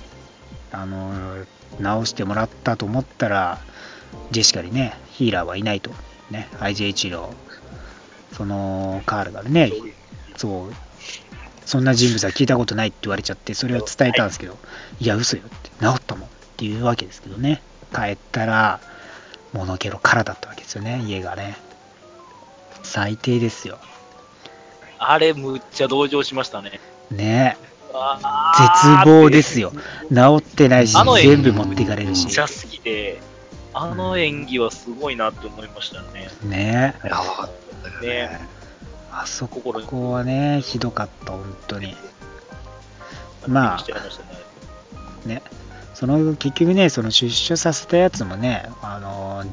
Speaker 3: あの、直してもらったと思ったら、ジェシカにね、ヒーラーはいないと。ね、IGH の、その、カールがね、そう、そんな人物は聞いたことないって言われちゃって、それを伝えたんですけど、いや、嘘よって、治ったもんっていうわけですけどね、帰ったら、モノケロからだったわけですよね、家がね。最低ですよ。
Speaker 1: あれ、むっちゃ同情しましたね。
Speaker 3: ね
Speaker 1: あー
Speaker 3: 絶望ですよ。治ってないし全部持っていかれるし
Speaker 1: めっ。ちゃ好きで、あの演技はすごいなって思いましたね。
Speaker 3: ね
Speaker 4: やばかったよね。
Speaker 3: あそこはね、ひどかった、本当に。まあ
Speaker 1: ね、
Speaker 3: その結局ね、その出所させたやつもね、あの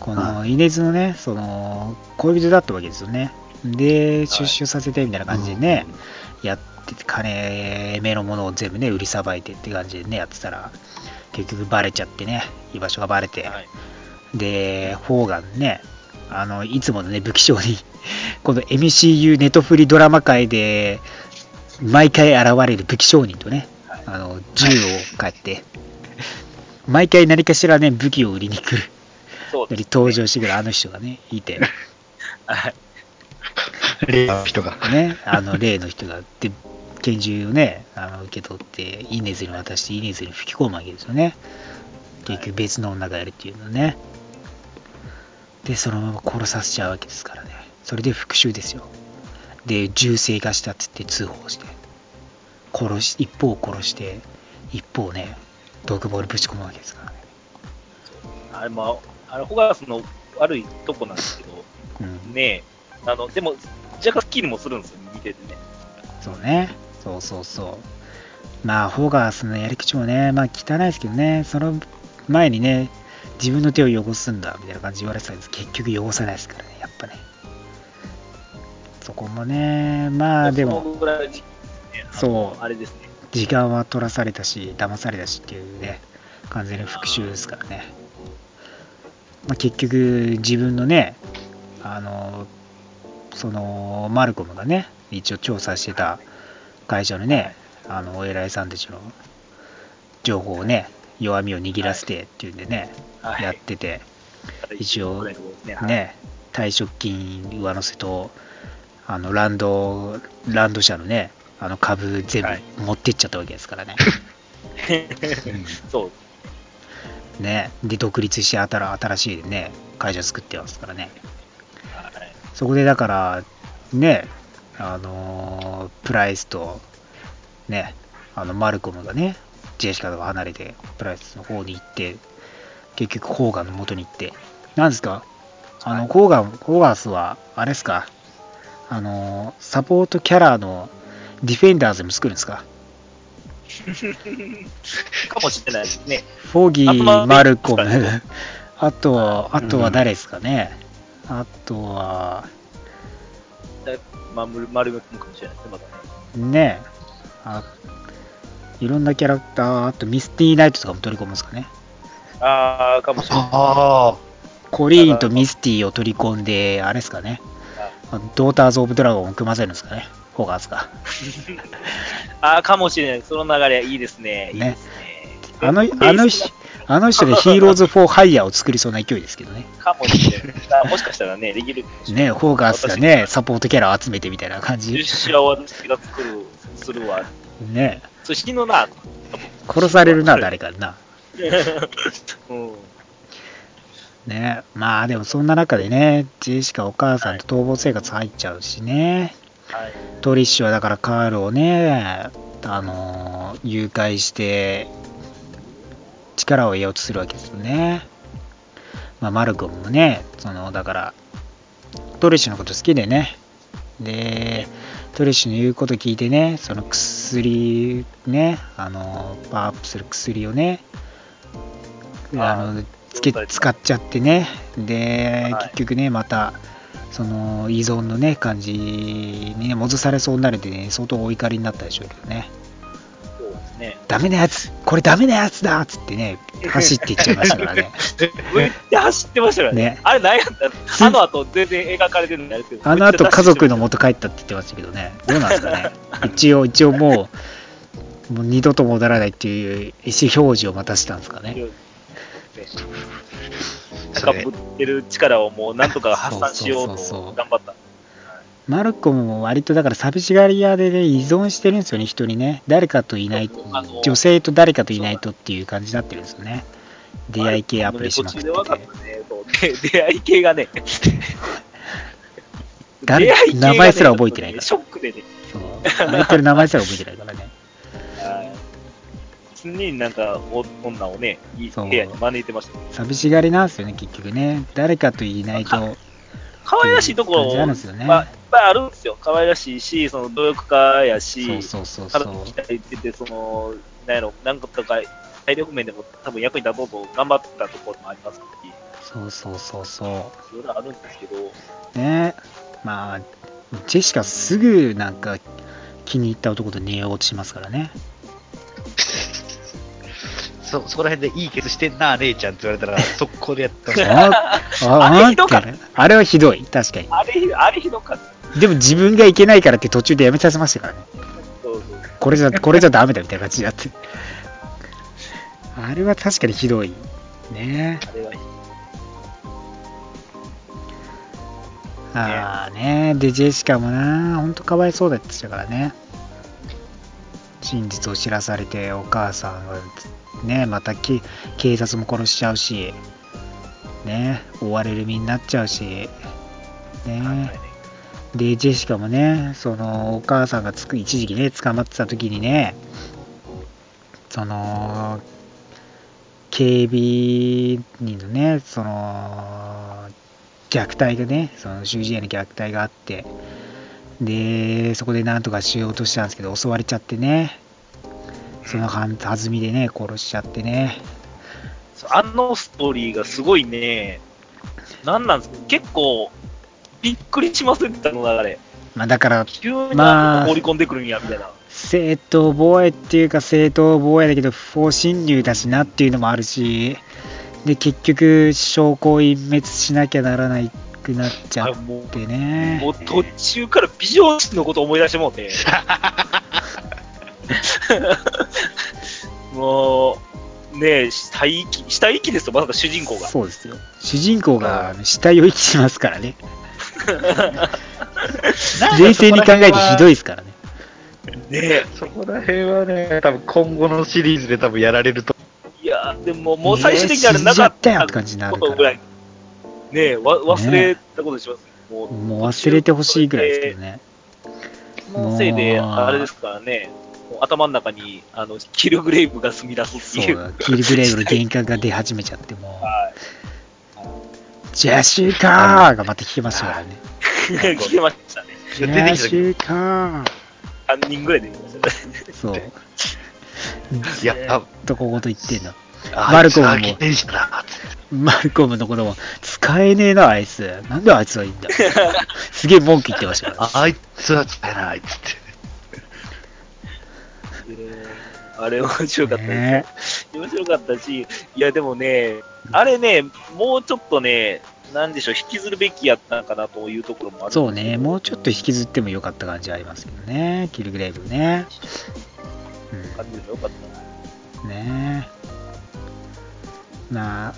Speaker 3: このイネズのね、その恋人だったわけですよね。で、出所させてみたいな感じでね、やってて、金目のものを全部ね、売りさばいてって感じでね、やってたら、結局バレちゃってね、居場所がバレて、
Speaker 1: はい。
Speaker 3: で、フォーガンね、あの、いつものね、武器商に、この MCU ネトフリドラマ界で、毎回現れる武器商人とね、あの、銃を買って、毎回何かしらね、武器を売りに来る、
Speaker 1: そうです、ね。
Speaker 3: 登場してくるあの人がね、いて、
Speaker 1: はい。
Speaker 4: 例の人が。
Speaker 3: ね、あの、例の人が、で、拳銃をね、あの受け取って、イネズに渡して、イネズに吹き込むわけですよね。結局別の女がやるっていうのね。で、そのまま殺させちゃうわけですからね。それで復讐ですよ。で、銃声がしたっつって通報して、殺し、一方を殺して、一方をね、毒棒にぶち込むわけですからね。
Speaker 1: あれ、まあ、あれ、ホガースの悪いとこなんですけど、
Speaker 3: うん。
Speaker 1: ねえ、あの、でも、若干スッキリもするんですよ、見ててね。
Speaker 3: そうね。そうそうそう。まあ、ホーガースのやり口もね、まあ、汚いですけどね、その前にね、自分の手を汚すんだ、みたいな感じで言われてたんです結局汚さないですからね、やっぱね。そこもね、まあ、で
Speaker 1: そ
Speaker 3: も、そう
Speaker 1: あれですね。
Speaker 3: 時間は取らされたし、騙されたしっていうね、完全に復讐ですからね。まあ、結局、自分のね、あの、その、マルコムがね、一応調査してた会社のね、あの、お偉いさんたちの情報をね、弱みを握らせてっていうんでね、
Speaker 1: はい。
Speaker 3: やってて、
Speaker 1: いのとこですね。はい、
Speaker 3: ね、退職金上乗せと、あの、ランド、ランド社のね、あの株全
Speaker 1: はい
Speaker 3: 部持ってっちゃったわけですからね。
Speaker 1: そう。
Speaker 3: ね。で、独立して新新しいね、会社作ってますからね。
Speaker 1: はい。
Speaker 3: そこでだから、ね、あのープライスと、ね、あの、マルコムがね、ジェシカとか離れて、プライスの方に行って、結局、ホーガンの元に行って、なんですか？あの、ホーガン、ホーガースは、あれですか？あのーサポートキャラのディフェンダーズも作るんですか？
Speaker 1: かもしれないですね。
Speaker 3: フォギー、マルコムあと、あとは誰ですかね、あとは、
Speaker 1: まあ、丸丸め込むかもしれないですね、またね。
Speaker 3: ねあいろんなキャラクター、あとミスティーナイトとかも取り込むんですかね。
Speaker 1: ああ、かもしれない。
Speaker 4: あ
Speaker 3: コリーンとミスティを取り込んで、あれですかね。ドーターズ・オブ・ドラゴンを組ませるんですかね。ホガ ースが。
Speaker 1: ああ、かもしれない。その流れ、いいですね。いいですね。
Speaker 3: あの、あの人、あの人でヒーローズ・フォー・ハイヤーを作りそうな勢いですけどね。
Speaker 1: かもしれない。あもしかしたらね、できる。
Speaker 3: ね、ホーガースがね、サポートキャラを集めてみたいな感じ
Speaker 1: 実。写は私が作る、するわ。
Speaker 3: ね、
Speaker 1: それ死ぬな。
Speaker 3: 殺されるな、誰かにな。
Speaker 1: うん。
Speaker 3: ね、まあでもそんな中でね、ジェシカお母さんと逃亡生活入っちゃうしね。
Speaker 1: はい。
Speaker 3: トリッシュはだからカールをね、あのー誘拐して力を得ようとするわけですよね。まあ、マルコムもね、そのだからトリッシュのこと好きでね、で、トリッシュの言うこと聞いてね、その薬ね、あのパワーアップする薬をね、あのつけ使っちゃってね、で、
Speaker 1: はい
Speaker 3: 結局ね、またその依存のね、感じにね、戻されそうになるんでね、相当お怒りになったでしょうけどね。
Speaker 1: そうですね。
Speaker 3: ダメなやつこれダメなやつだっつってね、走っていっちゃいましたからね。
Speaker 1: めっちゃ走ってましたからね。
Speaker 3: ね
Speaker 1: あれ何やったあの後全然描かれてるんですけど。
Speaker 3: あの後家族の
Speaker 1: も。
Speaker 3: 元帰ったって言ってましたけどね、どうなんですかね。一応、一応もう、もう二度と戻らないっていう意思表示を待たせたんですかね。
Speaker 1: 高ぶってる力をもうなんとか発散しようと頑張った。
Speaker 3: マルコムも割とだから寂しがり屋でね、依存してるんですよね、人にね。誰かといない女性と誰かといないとっていう感じになってるんですよね。出会い系アプリしまくってて
Speaker 1: ね。出会い系がね。
Speaker 3: 誰
Speaker 1: 出会い系がね
Speaker 3: 名前すら覚えてないから
Speaker 1: ショックでね。
Speaker 3: そう。相手の名前すら覚えてないからね。
Speaker 1: はい常になんかお女をね、いい
Speaker 3: そう
Speaker 1: 部屋に招いてました。
Speaker 3: 寂しがりなんですよね、結局ね。誰かといないと。
Speaker 1: 可愛らしいところ
Speaker 3: 感じあるんですよね
Speaker 1: まあ、いっぱいあるんですよ。可愛らしいし、その努力家やし、
Speaker 3: そうそうそうそ
Speaker 1: 体
Speaker 3: う。
Speaker 1: 鍛えてて、その、なんやろ、なんかとか、体力面でも多分役に立とうと頑張ったところもありますし、
Speaker 3: そうそうそうそ
Speaker 1: いろいろあるんですけど、
Speaker 3: う。ねまあ、ジェシカすぐなんか気に入った男と寝ようとしますからね。
Speaker 4: そ、そこら辺でいいケツしてんな、姉ちゃんって言われたら、速攻でやってました。
Speaker 3: ああ
Speaker 1: あれ
Speaker 3: あ
Speaker 1: ひどかった
Speaker 3: ねあれはひどい、確かに。
Speaker 1: あれひ、あれひどかった。
Speaker 3: でも自分がいけないからって途中でやめさせましたからね。
Speaker 1: そうそう。
Speaker 3: これじゃ、これじゃダメだみたいな感じになって。あれは確かにひどい。ね
Speaker 1: あれはひ
Speaker 3: ああねで、ジェシカもな、ほんとかわいそうだったからね。真実を知らされて、お母さんが、ね、また警察も殺しちゃうし、ね、追われる身になっちゃうし、ね。で、ジェシカもね、その、お母さんがつく一時期ね、捕まってた時にね、その、警備人のね、その、虐待がね、その囚人への虐待があって、で、そこでなんとかしようとしたんですけど、襲われちゃってね、その弾みでね、殺しちゃってね、
Speaker 1: あのストーリーがすごいね、なんなんですか？結構、びっくりしませんでしたの？流れ。
Speaker 3: まあだから、
Speaker 1: 急に
Speaker 3: まあ
Speaker 1: 放り込んでくるんや、みたいな。
Speaker 3: 正当防衛っていうか正当防衛だけど不法侵入だしなっていうのもあるし。で結局証拠を隠滅しなきゃならないくなっちゃっ
Speaker 1: あもう
Speaker 3: てね
Speaker 1: もう途中から美女子のこと思い出してもうて。もう、ねえ、死体遺棄、死体遺棄ですよ、まさか主人公が。
Speaker 3: そうですよ主人公が死体を遺棄しますからね 冷静に考えてひどい
Speaker 4: い。
Speaker 3: ですからね
Speaker 1: ねえ。
Speaker 4: そこら辺はね、多分今後のシリーズで多分やられると。
Speaker 1: いや、でももう最終的にあれなかっ
Speaker 3: たよ
Speaker 1: た
Speaker 3: って感じになるから
Speaker 1: ことぐらい。ねえ、わ忘れたことにしますよ。もう
Speaker 3: もう忘れてほしいぐらいですけどね。
Speaker 1: そのせいで、あれですからね、頭の中にあのキルグレイブが住み出すって
Speaker 3: そ
Speaker 1: いう。
Speaker 3: うキルグレイブの幻覚が出始めちゃってもう。
Speaker 1: はい。
Speaker 3: ジェシカーがまた聞けましたからね。
Speaker 1: 聞けましたね。
Speaker 3: ジェシカー。
Speaker 1: 3人ぐらい出てきましたね。
Speaker 3: そう。
Speaker 4: いや、多分
Speaker 3: とここと言ってんの。
Speaker 4: あ
Speaker 3: マルコムも。マルコムのことも、使えねえな、あいつ。なんであいつはいいんだ。すげえ文句言ってましたから、
Speaker 4: ああいつは使えないっつって。
Speaker 1: あれ面白かったです。よ
Speaker 3: ね。
Speaker 1: 面白かったし、いやでもね、あれね、もうちょっとね、なんでしょう、引きずるべきやったのかなというところもある。
Speaker 3: そうね、もうちょっと引きずってもよかった感じありますけどね、キルグレイブね。
Speaker 1: 感じでもよかった
Speaker 3: うん、ね。まあ、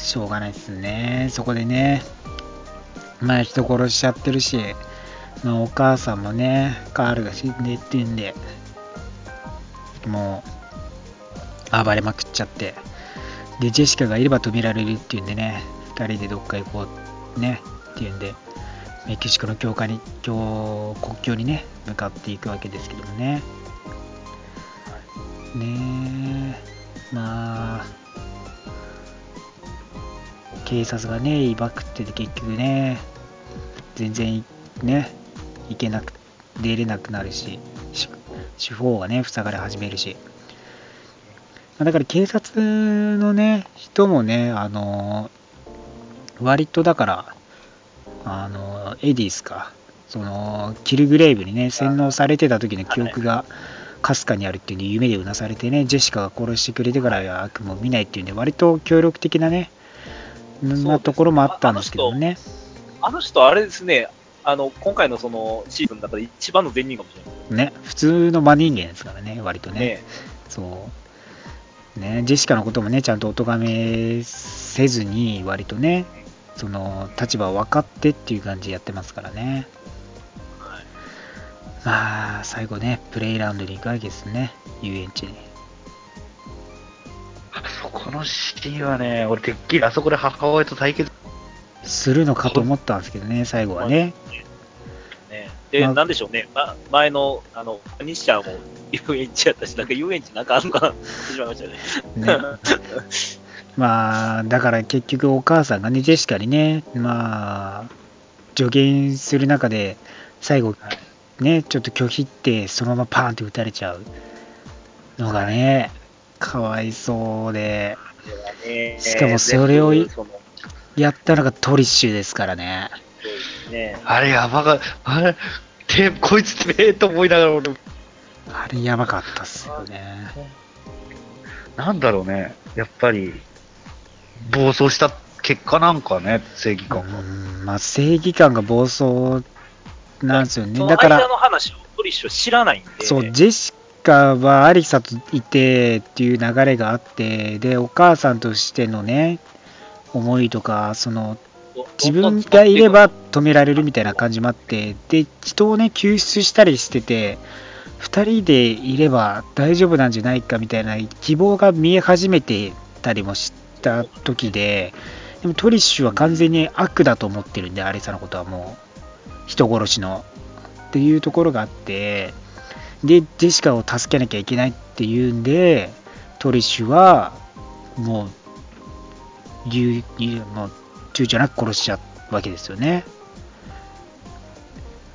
Speaker 3: しょうがないですね。そこでね、まあ人殺しちゃってるし、まあお母さんもね、カールが死んでってんで、もう、暴れまくっちゃって、で、ジェシカがいれば止められるっていうんでね、2人でどっか行こうね、っていうんで、メキシコの境界に、境国境にね、向かっていくわけですけどもね。ねえ、まあ、警察がね、威張ってて結局ね、全然ね、行けなく、出れなくなるし、し司法がね、塞がれ始めるし。まあだから警察のね、人もね、あの、割とだから、あの、エディスか、その、キルグレイブにね、洗脳されてた時の記憶が、かすかにあるっていう夢でうなされてね、ジェシカが殺してくれてからは悪夢を見ないっていうんで、割と協力的なね、なところもあったんですけどね。
Speaker 1: あの人、あれですね、あの、今回のそのシーズンの中で一番の善人かもしれない
Speaker 3: ね、普通の真人間ですからね、割とね。
Speaker 1: ね。
Speaker 3: そう。ね、ジェシカのこともね、ちゃんとお咎めせずに、割とね、その立場を分かってっていう感じでやってますからね。
Speaker 1: はい
Speaker 3: まあ、最後ね、プレイラウンドに行くわけですね、遊園地に。
Speaker 4: あそこのシーンはね、俺てっきりあそこで母親と対決、
Speaker 3: するのかと思ったんですけどね、最後はね。
Speaker 1: で、
Speaker 3: まあ。
Speaker 1: なんでしょうね、ま、前の、あの、西ちゃんも遊園地やったし、なんか遊園地なんかあるのかなってしまいましたね。
Speaker 3: ね。まあ、だから結局お母さんがね、ジェシカにね、まあ、助言する中で、最後、ね、ちょっと拒否って、そのままパーンって撃たれちゃうのがね、かわいそうで、
Speaker 1: ね
Speaker 3: しかもそれをやったのがトリッシュですからね。
Speaker 4: あれやばかあれ、てこいつてめえと思いながら俺、
Speaker 3: あれやばかったっすよね。
Speaker 4: なんだろうね、やっぱり、暴走した結果なんかね、正義
Speaker 3: う
Speaker 4: 感が。
Speaker 3: ん、まあ正義感が暴走なんですよね。だから
Speaker 1: 間、の話をトリッシュは知らないんで、
Speaker 3: そう、ジェシカはアリサといてっていう流れがあって、で、お母さんとしてのね、思いとか、その、自分がいれば止められるみたいな感じもあって、で、人をね、救出したりしてて、2人でいれば大丈夫なんじゃないかみたいな希望が見え始めてたりもした時で、でもトリッシュは完全に悪だと思ってるんで、アリサのことはもう、人殺しの。っていうところがあって、で、ジェシカを助けなきゃいけないっていうんで、トリッシュは、もう、言う、もう、躊躇なく殺しちゃうわけですよね。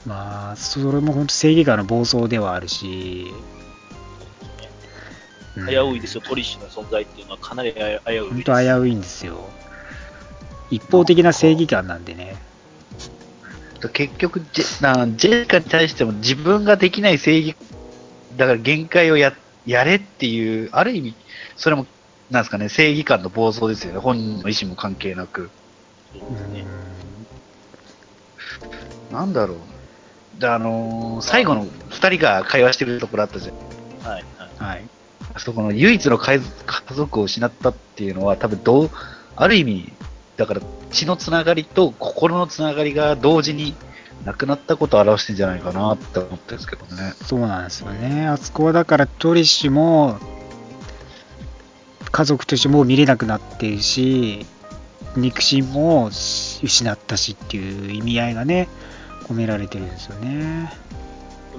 Speaker 3: まあ、それも本当正義感の暴走ではあるし、うん
Speaker 1: 危ういですよ、トリッシュの存在っていうのはかなり危ういです。
Speaker 3: 本当危ういんですよ。一方的な正義感なんでね。
Speaker 4: 結局ジェな、ジェシカに対しても自分ができない正義、だから限界をややれっていう、ある意味、それも、なんですかね、正義感の暴走ですよね。本人の意思も関係なく。
Speaker 1: そう
Speaker 3: う
Speaker 1: ですね。
Speaker 3: ん
Speaker 4: なんだろう。で、あのー最後の二人が会話してるところあったじゃん。
Speaker 1: はい、はい。
Speaker 3: はい。
Speaker 4: あそこの唯一の家家族を失ったっていうのは、多分どう、ある意味、だから血のつながりと心のつながりが同時になくなったことを表してんじゃないかなって思ってんですけどね。
Speaker 3: そうなんですよね。あそこはだからトリッシュも家族としてもう見れなくなっているし、肉親も失ったしっていう意味合いがね、込められてるんですよね。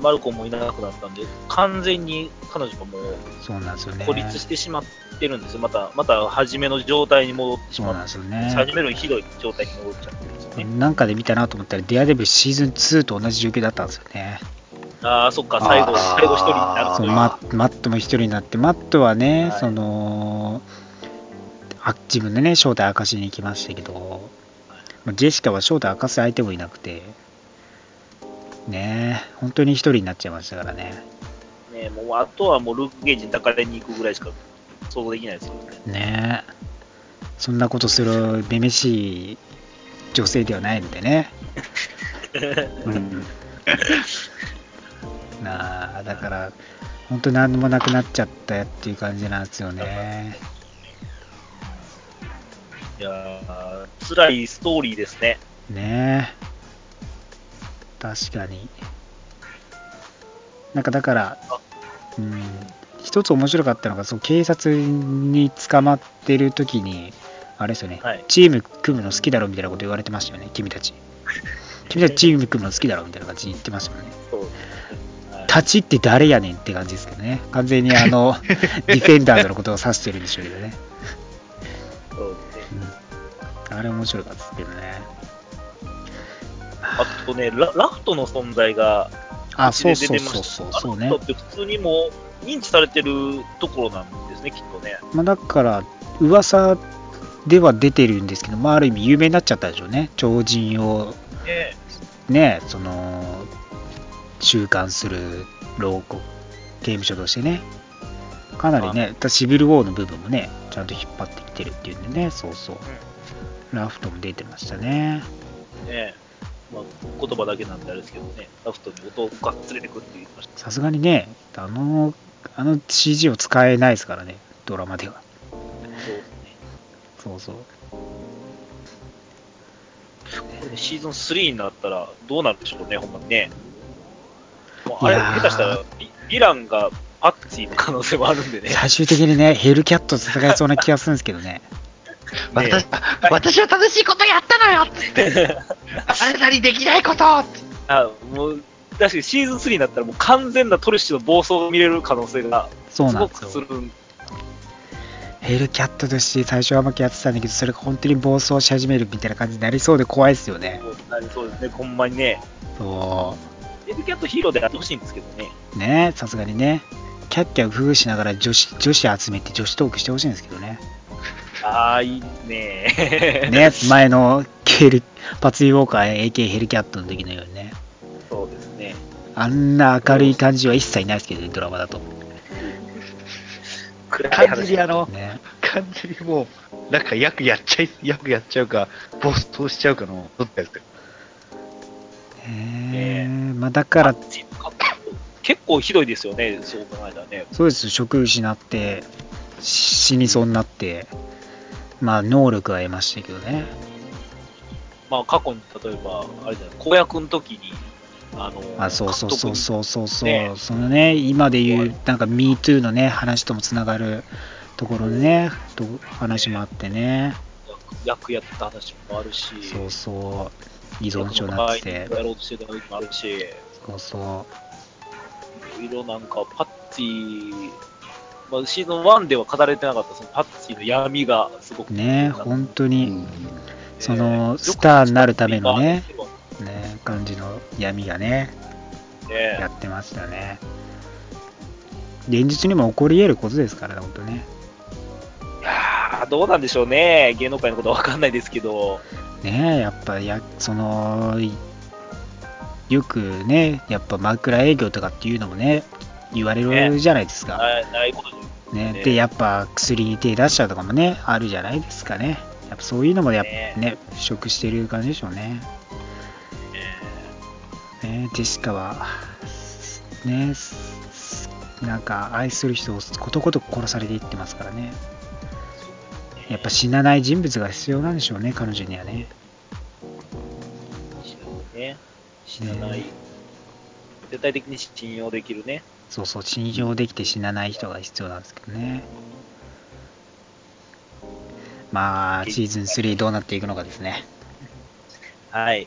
Speaker 1: マルコもいなくなったんで、完全に彼女がもう
Speaker 3: そうなんですよね。
Speaker 1: 孤立してしまってるんですよ。また、また初めの状態に戻ってし
Speaker 3: そう
Speaker 1: まって、
Speaker 3: なんですよね。
Speaker 1: 初めのひどい状態に戻っちゃってるんですよね。
Speaker 3: なんかで見たなと思ったら、デアデビルシーズン2と同じ状況だったんですよね。
Speaker 1: ああ、そっか、最後、最後一人になる
Speaker 3: そう。ママットも一人になって、マットはね、
Speaker 1: はい
Speaker 3: そのあ自分でね、正体明かしに行きましたけど、まあジェシカは正体明かす相手もいなくて、ねえ、本当に一人になっちゃいましたからね。
Speaker 1: ね、もうあとはもうルークゲージに抱かれに行くぐらいしか想像できないですよね。
Speaker 3: ねえ、そんなことするめめしい女性ではないのでね。
Speaker 4: うん。
Speaker 3: なあ、だから、本当に何もなくなっちゃったっていう感じなんですよね。
Speaker 1: いやー、辛いストーリーですね。
Speaker 3: ねえ。確かに。なんかだから、うん、一つ面白かったのが、その警察に捕まってる時に、あれですよね、
Speaker 1: はい
Speaker 3: チーム組むの好きだろみたいなこと言われてましたよね、君たち。君たちチーム組むの好きだろみたいな感じで言ってましたよね。立ちって誰やねんって感じですけどね。完全にあの、ディフェンダーズのことを指してるんでしょうけどね。
Speaker 1: そうですね。
Speaker 3: うん、あれ面白かったですけどね。
Speaker 1: あとねラ、ラフトの存在が、
Speaker 3: あ、そう
Speaker 1: 出
Speaker 3: そうそうそう、そうね
Speaker 1: ラ。フトって普通にもう認知されてるところなんですね、きっとね。
Speaker 3: まあ、だから、噂では出てるんですけど、まあ、ある意味有名になっちゃったでしょうね。超人を
Speaker 1: ね
Speaker 3: ね、その、収監する牢獄刑務所としてね。かなりね、シビルウォーの部分もね、ちゃんと引っ張ってきてるっていうんでね、そうそう。ラフトも出てましたね。
Speaker 1: ねまあ、言葉だけなんであれですけどね、ラフトに音が連れてくって言ってました。
Speaker 3: さすがにね、あの、あの CG を使えないですからね、ドラマでは。
Speaker 1: そうですね。
Speaker 3: そうそう。
Speaker 1: これねシーズン3になったらどうなるでしょうね、ほんまにね。もうあれ、下手したらヴィヴィランがパッチの可能性もあるんでね。
Speaker 3: 最終的にね、ヘルキャットと戦いそうな気がするんですけどね。
Speaker 4: 私私は正しいことやったのよって。あなたにできないことって
Speaker 1: あもう、確かにシーズン3になったらもう完全なトルシュの暴走を見れる可能性が
Speaker 3: そう
Speaker 1: すご。くする。
Speaker 3: ヘルキャットとして最初は負けやってたんだけど、それが本当に暴走し始めるみたいな感じになりそうで怖いですよね。
Speaker 1: そうですね、ほんまにね。
Speaker 3: そ
Speaker 1: エルキャットヒーローでやってほしいんですけどね。
Speaker 3: う。ね、さすがにね。キャッキャウフフしながら女子女子集めて女子トークしてほしいんですけどね。
Speaker 1: ああ、いいね。
Speaker 3: ね、前のヘルパツイウォーカー AK ヘルキャットの時のようにね。
Speaker 1: そうですね。
Speaker 3: あんな明るい感じは一切ないですけどね、ドラマだと。
Speaker 1: 暗い
Speaker 4: 完
Speaker 1: 話
Speaker 4: 全にあの、
Speaker 3: ね。
Speaker 4: 完全にもう、なんか役やっちゃい、役やっちゃうか、暴走しちゃうかの、どっちかですよ。
Speaker 3: えー、まあだから、
Speaker 1: 結構ひどいですよね、そう考えたらね。
Speaker 3: そうです、職失って、死にそうになって、まあ能力は得ましたけどね。
Speaker 1: まあ過去に例えば、あれじゃない、公約の時に、あの、
Speaker 3: あそうそうそうそうそうそう、
Speaker 1: ね
Speaker 3: そのね、今で言う、なんか MeToo のね、話ともつながるところでね、と話もあってね、
Speaker 1: 役やった話もあるし、
Speaker 3: そうそう、依存症になってて。
Speaker 1: やろうとしてた時もあるし、
Speaker 3: そうそ
Speaker 1: いろいろなんか、パッチー、まあ、シーズン1では語られてなかった、そのパッチーの闇がすごく
Speaker 3: う、ね、本当に、
Speaker 4: うん。
Speaker 3: その
Speaker 1: えー
Speaker 3: スターになるためのね
Speaker 1: よ
Speaker 3: ね、感じの闇がね、やってましたね。現実にも起こり得ることですからね、本当ね。
Speaker 1: いやーどうなんでしょうね、芸能界のことは分かんないですけど、
Speaker 3: ねやっぱや、その、いよくね、やっぱ枕営業とかっていうのもね、言われるじゃないですか。
Speaker 1: ないないことに
Speaker 3: ね、
Speaker 1: ね。
Speaker 3: で、やっぱ薬に手出しちゃうとかもね、あるじゃないですかね。やっぱそういうのもやっぱ
Speaker 1: ね
Speaker 3: ね、不足してる感じでしょうね。ね、ジェシカは、ね、すなんか愛する人をことごとく殺されていってますからね。やっぱ死なない人物が必要なんでしょうね、彼女にはね。
Speaker 1: 死なね、死なない、絶対的に信用できるね、
Speaker 3: そうそう、信用できて死なない人が必要なんですけどね。まあ、シーズン3どうなっていくのかですね。
Speaker 1: はい、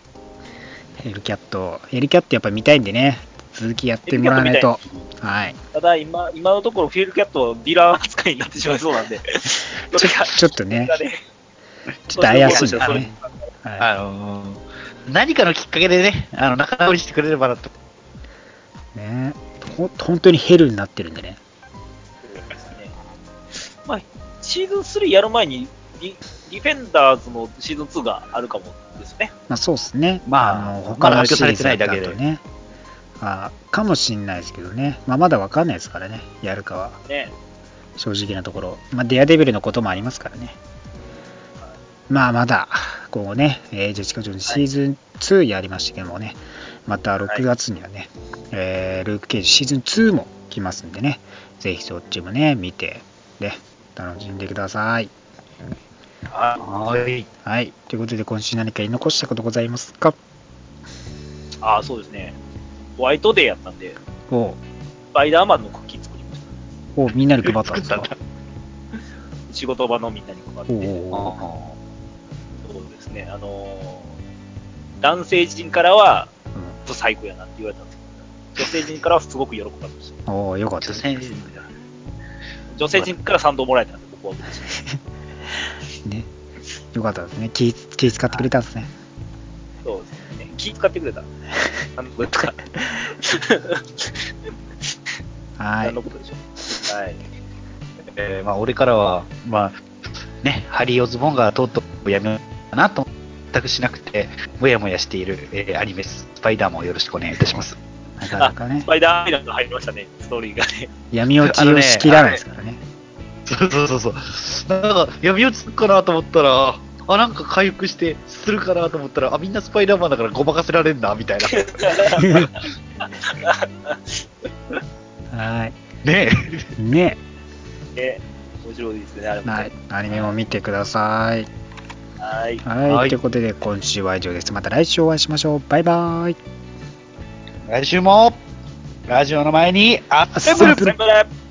Speaker 3: ヘルキャット。ヘルキャットやっぱ見たいんでね、続きやってもらわないと。はい。
Speaker 1: ただ今、今のところ、フィールドキャットはディラー扱いになってしまいそうなんで、
Speaker 3: ちょちょっとね、ちょっと怪しいんですね。はい
Speaker 4: あのー何かのきっかけでね、あの、仲直りしてくれればなと。
Speaker 3: ねほ本当にヘルになってるんでね。
Speaker 1: まあ、シーズン3やる前にディ、ディフェンダーズのシーズン2があるかもですね。
Speaker 3: まあそうですね。
Speaker 4: まあ
Speaker 3: の
Speaker 4: ま
Speaker 3: 他の
Speaker 4: だ発表されてないだけで
Speaker 3: とね。あかもしんないですけどね。まあまだわかんないですからね。やるかは。
Speaker 1: ね。
Speaker 3: 正直なところ。まあデアデビルのこともありますからね。まあまだ、今後ね、えージェシカ・ジョーンズシーズン2やりましたけどもね、また6月にはね、えールーク・ケージシーズン2も来ますんでね、ぜひそっちもね、見て、ね、楽しんでください。
Speaker 1: は
Speaker 4: はい。
Speaker 3: はい。ということで、今週何か言い残したことございますか？
Speaker 1: ああ、そうですね。ホワイトデーやったんで、
Speaker 3: おう
Speaker 1: スパイダーマンのクッキー作りました。
Speaker 3: おうみんなに配ったんですか？
Speaker 1: 仕事場のみんなに配って。そうですね。あのー男性陣からは、
Speaker 3: うん
Speaker 1: ブサイクやなって言われたんですけど、女性陣からはすごく喜ばれました。
Speaker 3: おおよかった
Speaker 4: 女
Speaker 3: です
Speaker 4: 性
Speaker 1: 女性陣から賛同もらえたんで、僕は嬉しい。
Speaker 3: ね。よかったですね。気気使ってくれたんですね。
Speaker 1: そうですね。気使ってくれた。何のことか。
Speaker 3: はい
Speaker 1: 何の。ことでしょう。はい。
Speaker 4: えーまあ、俺からは、まあ、ね、ハリー・オズボーンがとうとうやめようかなと全くしなくて、もやもやしている、えーアニメス、スパイダーマンをよろしくお願いいたします。
Speaker 3: なかなかね
Speaker 1: ス、パイダーアイランド入りましたね、ストーリーがね。
Speaker 3: 闇落ちをしきらないですからね。
Speaker 4: そうそうそうそう。なんか、闇落ちかなと思ったら、あ、なんか回復して、するかなと思ったら、あ、みんなスパイダーマンだからごまかせられんな、みたいな。
Speaker 3: はい。
Speaker 4: ね
Speaker 3: ね。
Speaker 1: ね、面白いですね、あれも
Speaker 3: はい
Speaker 1: ね。。
Speaker 3: アニメも見てください。
Speaker 1: はい。
Speaker 3: はい。
Speaker 4: はい
Speaker 3: ということで、今週は以上です。また来週お会いしましょう。バイバイ。
Speaker 4: 来週も、ラジオの前に、アップル